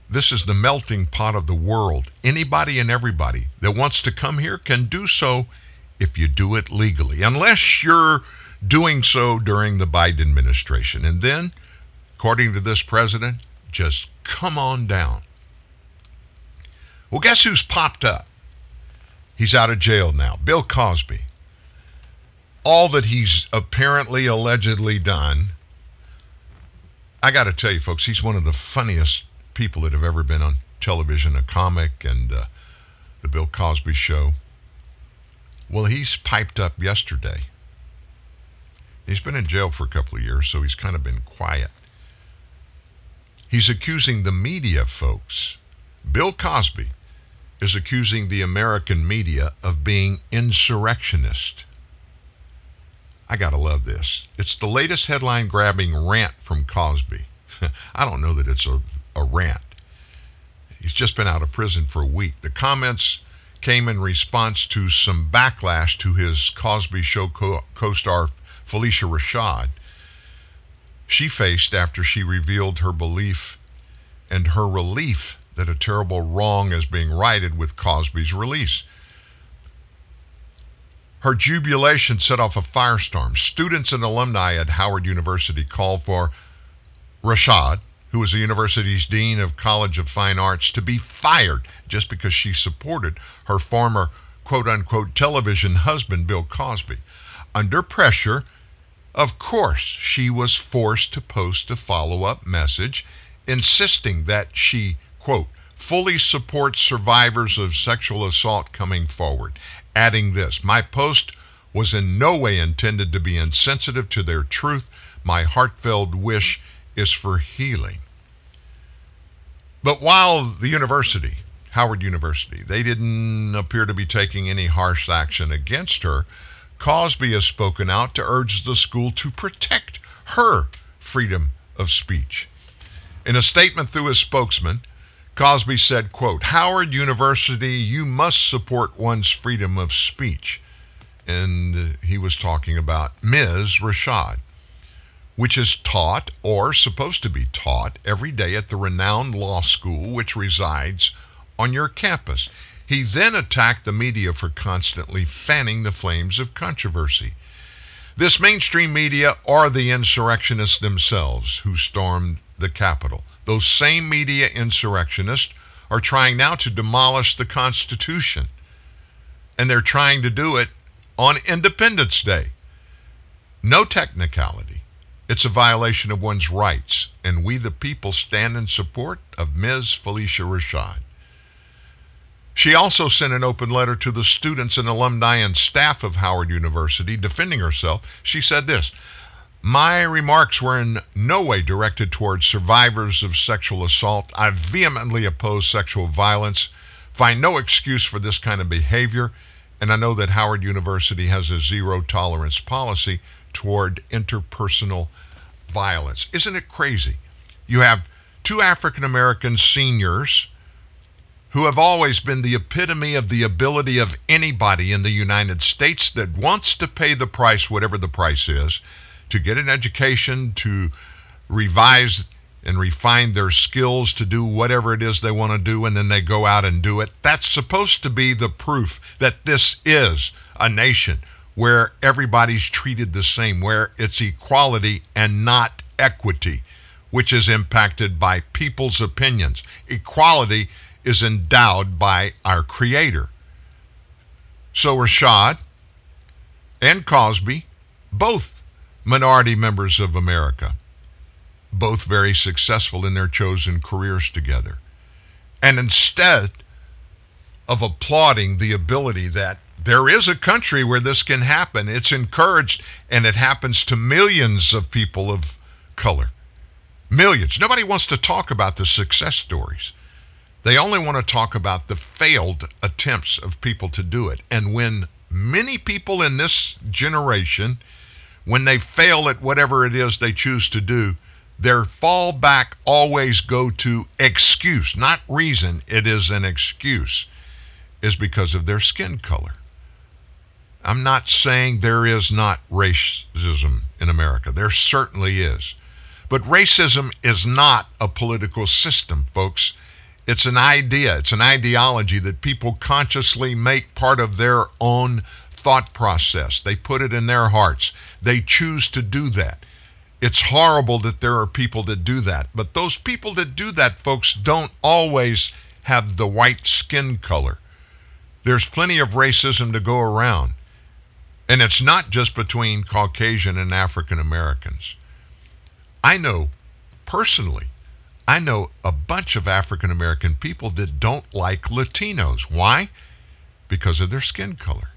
This is the melting pot of the world. Anybody and everybody that wants to come here can do so if you do it legally, unless you're doing so during the Biden administration. And then, according to this president, just come on down. Well, guess who's popped up? He's out of jail now. Bill Cosby. All that he's apparently, allegedly done. I got to tell you, folks, he's one of the funniest people that have ever been on television, a comic, and uh, the Bill Cosby show. Well, he's piped up yesterday He's been in jail for a couple of years, so he's kind of been quiet. He's accusing the media folks. Bill Cosby is accusing the American media of being insurrectionist. I got to love this. It's the latest headline grabbing rant from Cosby. *laughs* I don't know that it's a, a rant. He's just been out of prison for a week. The comments came in response to some backlash to his Cosby Show co star Phylicia Rashad. She faced after she revealed her belief and her relief that a terrible wrong is being righted with Cosby's release. Her jubilation set off a firestorm. Students and alumni at Howard University called for Rashad, who was the university's dean of College of Fine Arts, to be fired just because she supported her former quote unquote television husband, Bill Cosby. Under pressure, of course, she was forced to post a follow up message insisting that she quote, fully supports survivors of sexual assault coming forward, adding this My post was in no way intended to be insensitive to their truth. My heartfelt wish is for healing. But while the university, Howard University, they didn't appear to be taking any harsh action against her, Cosby has spoken out to urge the school to protect her freedom of speech. In a statement through his spokesman, Cosby said, quote, Howard University, you must support one's freedom of speech. And he was talking about Ms. Rashad, which is taught or supposed to be taught every day at the renowned law school which resides on your campus. He then attacked the media for constantly fanning the flames of controversy. This mainstream media are the insurrectionists themselves who stormed the Capitol. Those same media insurrectionists are trying now to demolish the Constitution. And they're trying to do it on Independence Day. No technicality. It's a violation of one's rights. And we, the people, stand in support of Ms. Phylicia Rashad. She also sent an open letter to the students and alumni and staff of Howard University defending herself. She said this my remarks were in no way directed towards survivors of sexual assault. I vehemently oppose sexual violence, find no excuse for this kind of behavior, and I know that Howard University has a zero tolerance policy toward interpersonal violence. Isn't it crazy? You have two African American seniors who have always been the epitome of the ability of anybody in the United States that wants to pay the price, whatever the price is to get an education, to revise and refine their skills to do whatever it is they want to do, and then they go out and do it. That's supposed to be the proof that this is a nation where everybody's treated the same, where it's equality and not equity, which is impacted by people's opinions. Equality is endowed by our Creator. So Rashad and Cosby both minority members of America, both very successful in their chosen careers together. And instead of applauding the ability that there is a country where this can happen, it's encouraged and it happens to millions of people of color. Millions. Nobody wants to talk about the success stories. They only want to talk about the failed attempts of people to do it. And when many people in this generation when they fail at whatever it is they choose to do, their fallback always go to excuse, not reason. It is an excuse, is because of their skin color. I'm not saying there is not racism in America. There certainly is. But racism is not a political system, folks. It's an idea, it's an ideology that people consciously make part of their own thought process. They put it in their hearts. They choose to do that. It's horrible that there are people that do that. But those people that do that, folks, don't always have the white skin color. There's plenty of racism to go around. And it's not just between Caucasian and African Americans. I know personally, I know a bunch of African American people that don't like Latinos. Why? Because of their skin color.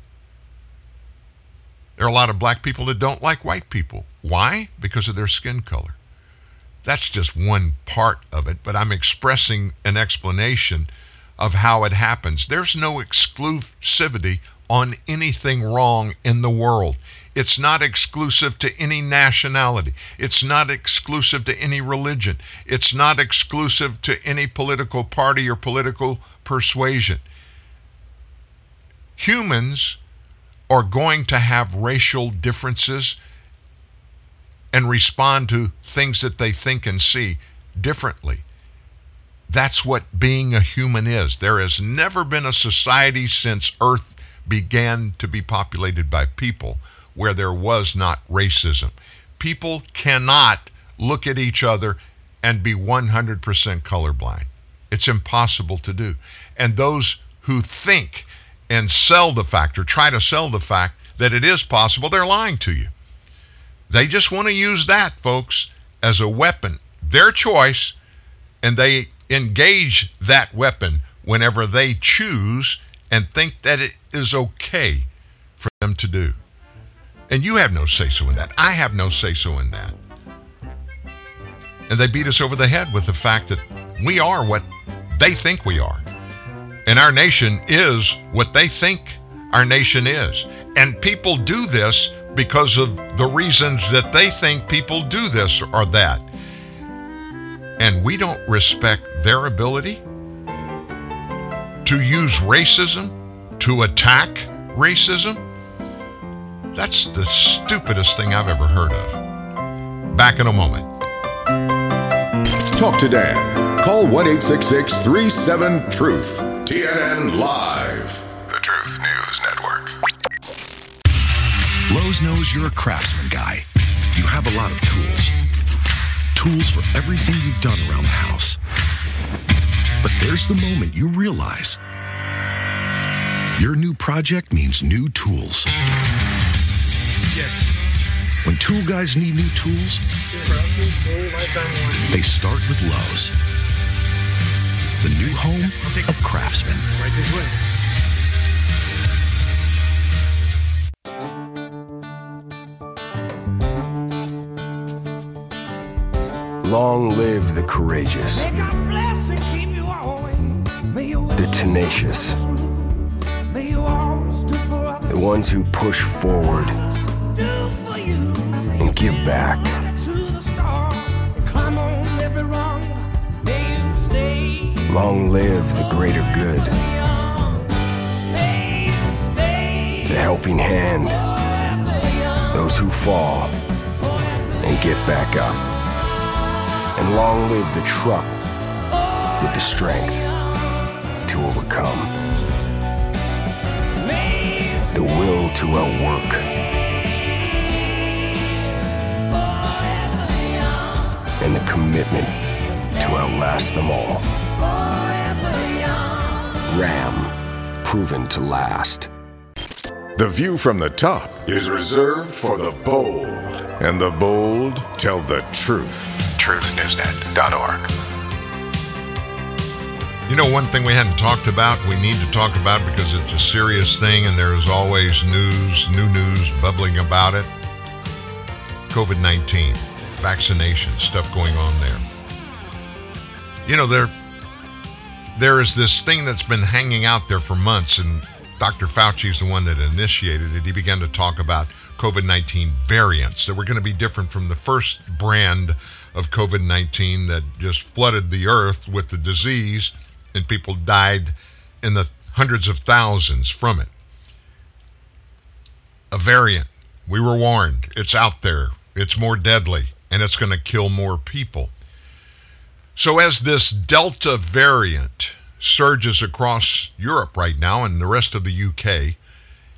There are a lot of black people that don't like white people. Why? Because of their skin color. That's just one part of it, but I'm expressing an explanation of how it happens. There's no exclusivity on anything wrong in the world. It's not exclusive to any nationality. It's not exclusive to any religion. It's not exclusive to any political party or political persuasion. Humans are going to have racial differences and respond to things that they think and see differently. That's what being a human is. There has never been a society since Earth began to be populated by people where there was not racism. People cannot look at each other and be 100% colorblind. It's impossible to do. And those who think and sell the fact or try to sell the fact that it is possible, they're lying to you. They just want to use that, folks, as a weapon, their choice, and they engage that weapon whenever they choose and think that it is okay for them to do. And you have no say so in that. I have no say so in that. And they beat us over the head with the fact that we are what they think we are. And our nation is what they think our nation is. And people do this because of the reasons that they think people do this or that. And we don't respect their ability to use racism, to attack racism. That's the stupidest thing I've ever heard of. Back in a moment. Talk to Dan. Call 1 37 Truth. TNN Live. The Truth News Network. Lowe's knows you're a craftsman guy. You have a lot of tools. Tools for everything you've done around the house. But there's the moment you realize your new project means new tools. Yes. When tool guys need new tools, they start with Lowe's. The new home of craftsmen. Right this way. Long live the courageous, the tenacious, the ones who push forward and give back. Long live the greater good, the helping hand, those who fall and get back up. And long live the truck with the strength to overcome, the will to outwork, and the commitment to outlast them all. Ram, proven to last. The view from the top is reserved for the bold, and the bold tell the truth. TruthNewsNet.org. You know, one thing we hadn't talked about, we need to talk about because it's a serious thing and there's always news, new news bubbling about it. COVID 19, vaccination, stuff going on there. You know, there, there is this thing that's been hanging out there for months, and Dr. Fauci is the one that initiated it. He began to talk about COVID 19 variants that were going to be different from the first brand of COVID 19 that just flooded the earth with the disease, and people died in the hundreds of thousands from it. A variant. We were warned. It's out there. It's more deadly, and it's going to kill more people. So, as this Delta variant surges across Europe right now and the rest of the UK,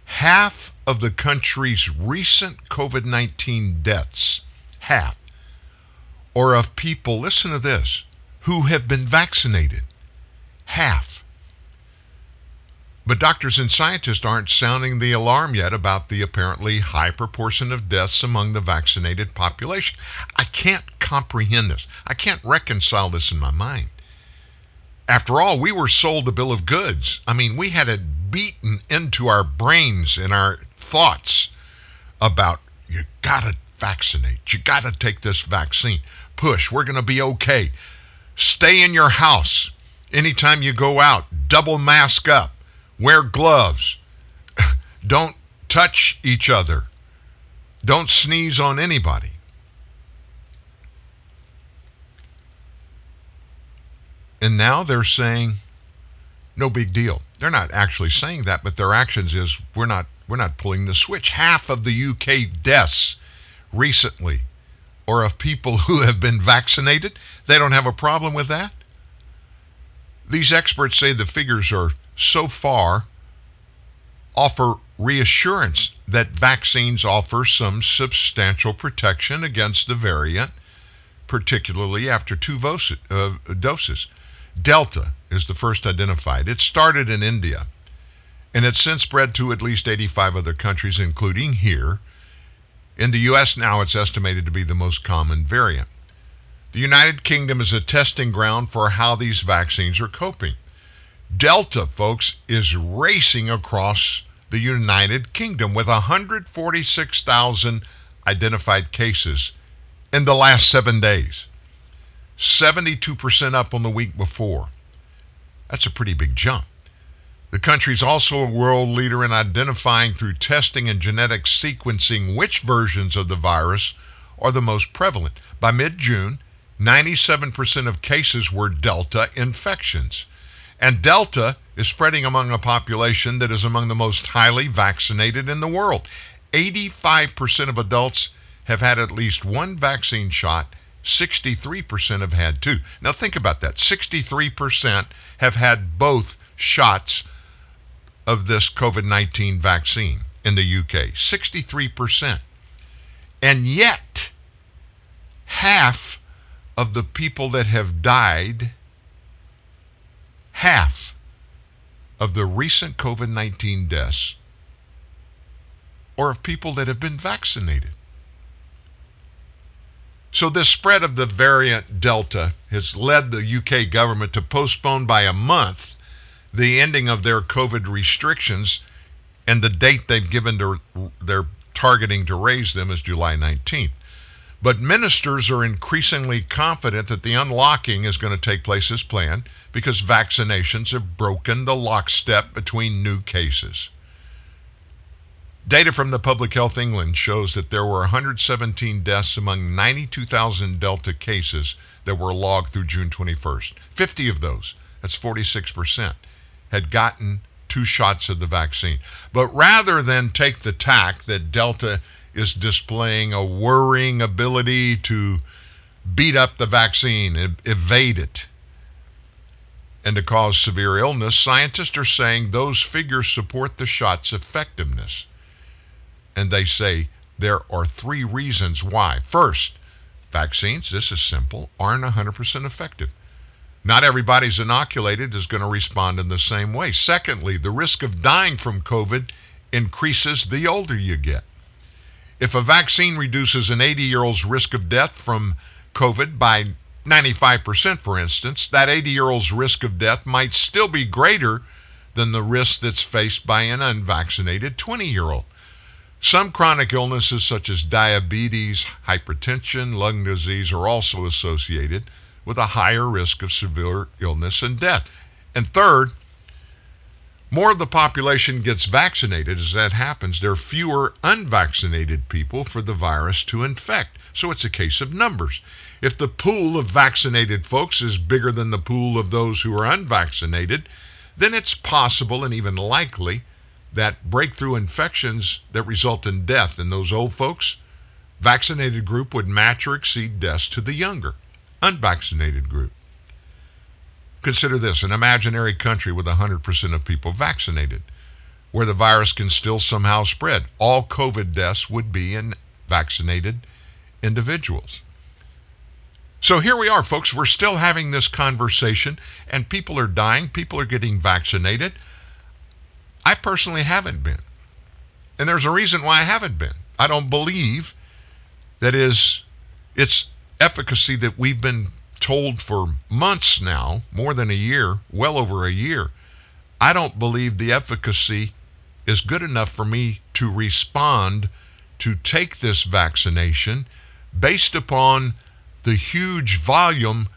half of the country's recent COVID 19 deaths, half, are of people, listen to this, who have been vaccinated. Half. But doctors and scientists aren't sounding the alarm yet about the apparently high proportion of deaths among the vaccinated population. I can't comprehend this. I can't reconcile this in my mind. After all, we were sold a bill of goods. I mean, we had it beaten into our brains and our thoughts about you got to vaccinate. You got to take this vaccine. Push. We're to be okay. Stay in your house. Anytime you go out, double mask up. Wear gloves. *laughs* Don't touch each other. Don't sneeze on anybody. And now they're saying no big deal. They're not actually saying that, but their actions is we're not we're not pulling the switch. Half of the UK deaths recently or of people *laughs* who have been vaccinated, they don't have a problem with that. These experts say the figures are so far offer reassurance that vaccines offer some substantial protection against the variant, particularly after two uh, doses. Delta is the first identified. It started in India, and it's since spread to at least 85 other countries, including here. In the U.S., now it's estimated to be the most common variant. The United Kingdom is a testing ground for how these vaccines are coping. Delta, folks, is racing across the United Kingdom with 146,000 identified cases in the last seven days. 72% up on the week before. That's a pretty big jump. The country is also a world leader in identifying through testing and genetic sequencing which versions of the virus are the most prevalent. By mid June, 97% of cases were Delta infections. And Delta is spreading among a population that is among the most highly vaccinated in the world. 85% of adults have had at least one vaccine shot. 63% have had two. Now think about that. 63% have had both shots of this COVID 19 vaccine in the UK. 63%. And yet, half of the people that have died half of the recent COVID 19 deaths or of people that have been vaccinated. So, this spread of the variant Delta has led the UK government to postpone by a month the ending of their COVID restrictions, and the date they've given to, they're targeting to raise them is July 19th. But ministers are increasingly confident that the unlocking is going to take place as planned because vaccinations have broken the lockstep between new cases. Data from the Public Health England shows that there were 117 deaths among 92,000 Delta cases that were logged through June 21st. 50 of those, that's 46%, had gotten two shots of the vaccine. But rather than take the tack that Delta is displaying a worrying ability to beat up the vaccine, evade it, and to cause severe illness, scientists are saying those figures support the shot's effectiveness. And they say there are three reasons why. First, vaccines, this is simple, aren't 100% effective. Not everybody's inoculated is going to respond in the same way. Secondly, the risk of dying from COVID increases the older you get. If a vaccine reduces an 80 year old's risk of death from COVID by 95%, for instance, that 80 year old's risk of death might still be greater than the risk that's faced by an unvaccinated 20 year old. Some chronic illnesses, such as diabetes, hypertension, lung disease, are also associated with a higher risk of severe illness and death. And third, more of the population gets vaccinated as that happens, there are fewer unvaccinated people for the virus to infect. So it's a case of numbers. If the pool of vaccinated folks is bigger than the pool of those who are unvaccinated, then it's possible and even likely that breakthrough infections that result in death in those old folks, vaccinated group would match or exceed deaths to the younger, unvaccinated group. Consider this an imaginary country with 100% of people vaccinated, where the virus can still somehow spread. All COVID deaths would be in vaccinated individuals. So here we are, folks. We're still having this conversation, and people are dying. People are getting vaccinated. I personally haven't been. And there's a reason why I haven't been. I don't believe that is its efficacy that we've been told for months now, more than a year, well over a year, I don't believe the efficacy is good enough for me to respond to take this vaccination based upon the huge volume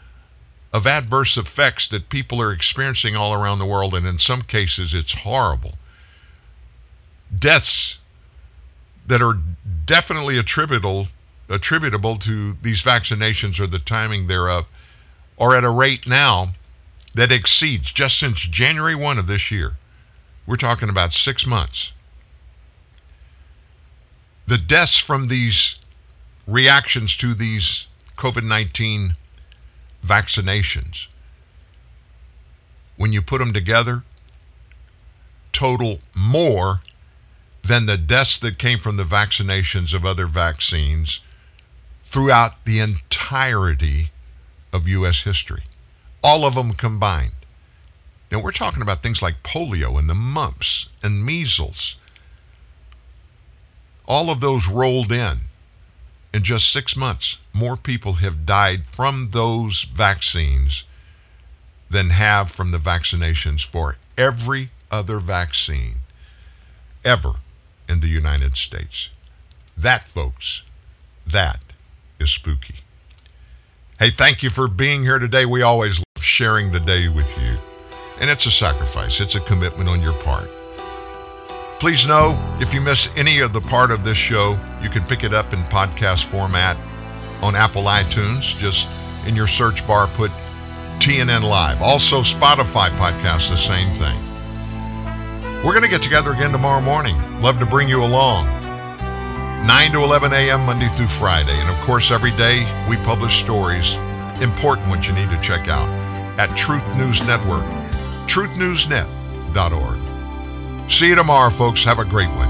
of adverse effects that people are experiencing all around the world, and in some cases, it's horrible. Deaths that are definitely attributable attributable to these vaccinations or the timing thereof are at a rate now that exceeds just since January 1 of this year. We're talking about six months. The deaths from these reactions to these COVID 19 vaccinations, when you put them together, total more than the deaths that came from the vaccinations of other vaccines throughout the entirety of U.S. history. All of them combined. Now, we're talking about things like polio and the mumps and measles. All of those rolled in. In just six months, more people have died from those vaccines than have from the vaccinations for every other vaccine ever in the United States. That, folks, that is spooky. Hey, thank you for being here today. We always love sharing the day with you. And it's a sacrifice, it's a commitment on your part. Please know if you miss any of the part of this show, you can pick it up in podcast format on Apple iTunes. Just in your search bar, put TNN Live. Also, Spotify podcast, the same thing. We're going to get together again tomorrow morning. Love to bring you along. 9 to 11 a.m. Monday through Friday. And of course, every day we publish stories, important ones you need to check out at Truth News Network, truthnewsnet.org. See you tomorrow, folks. Have a great one.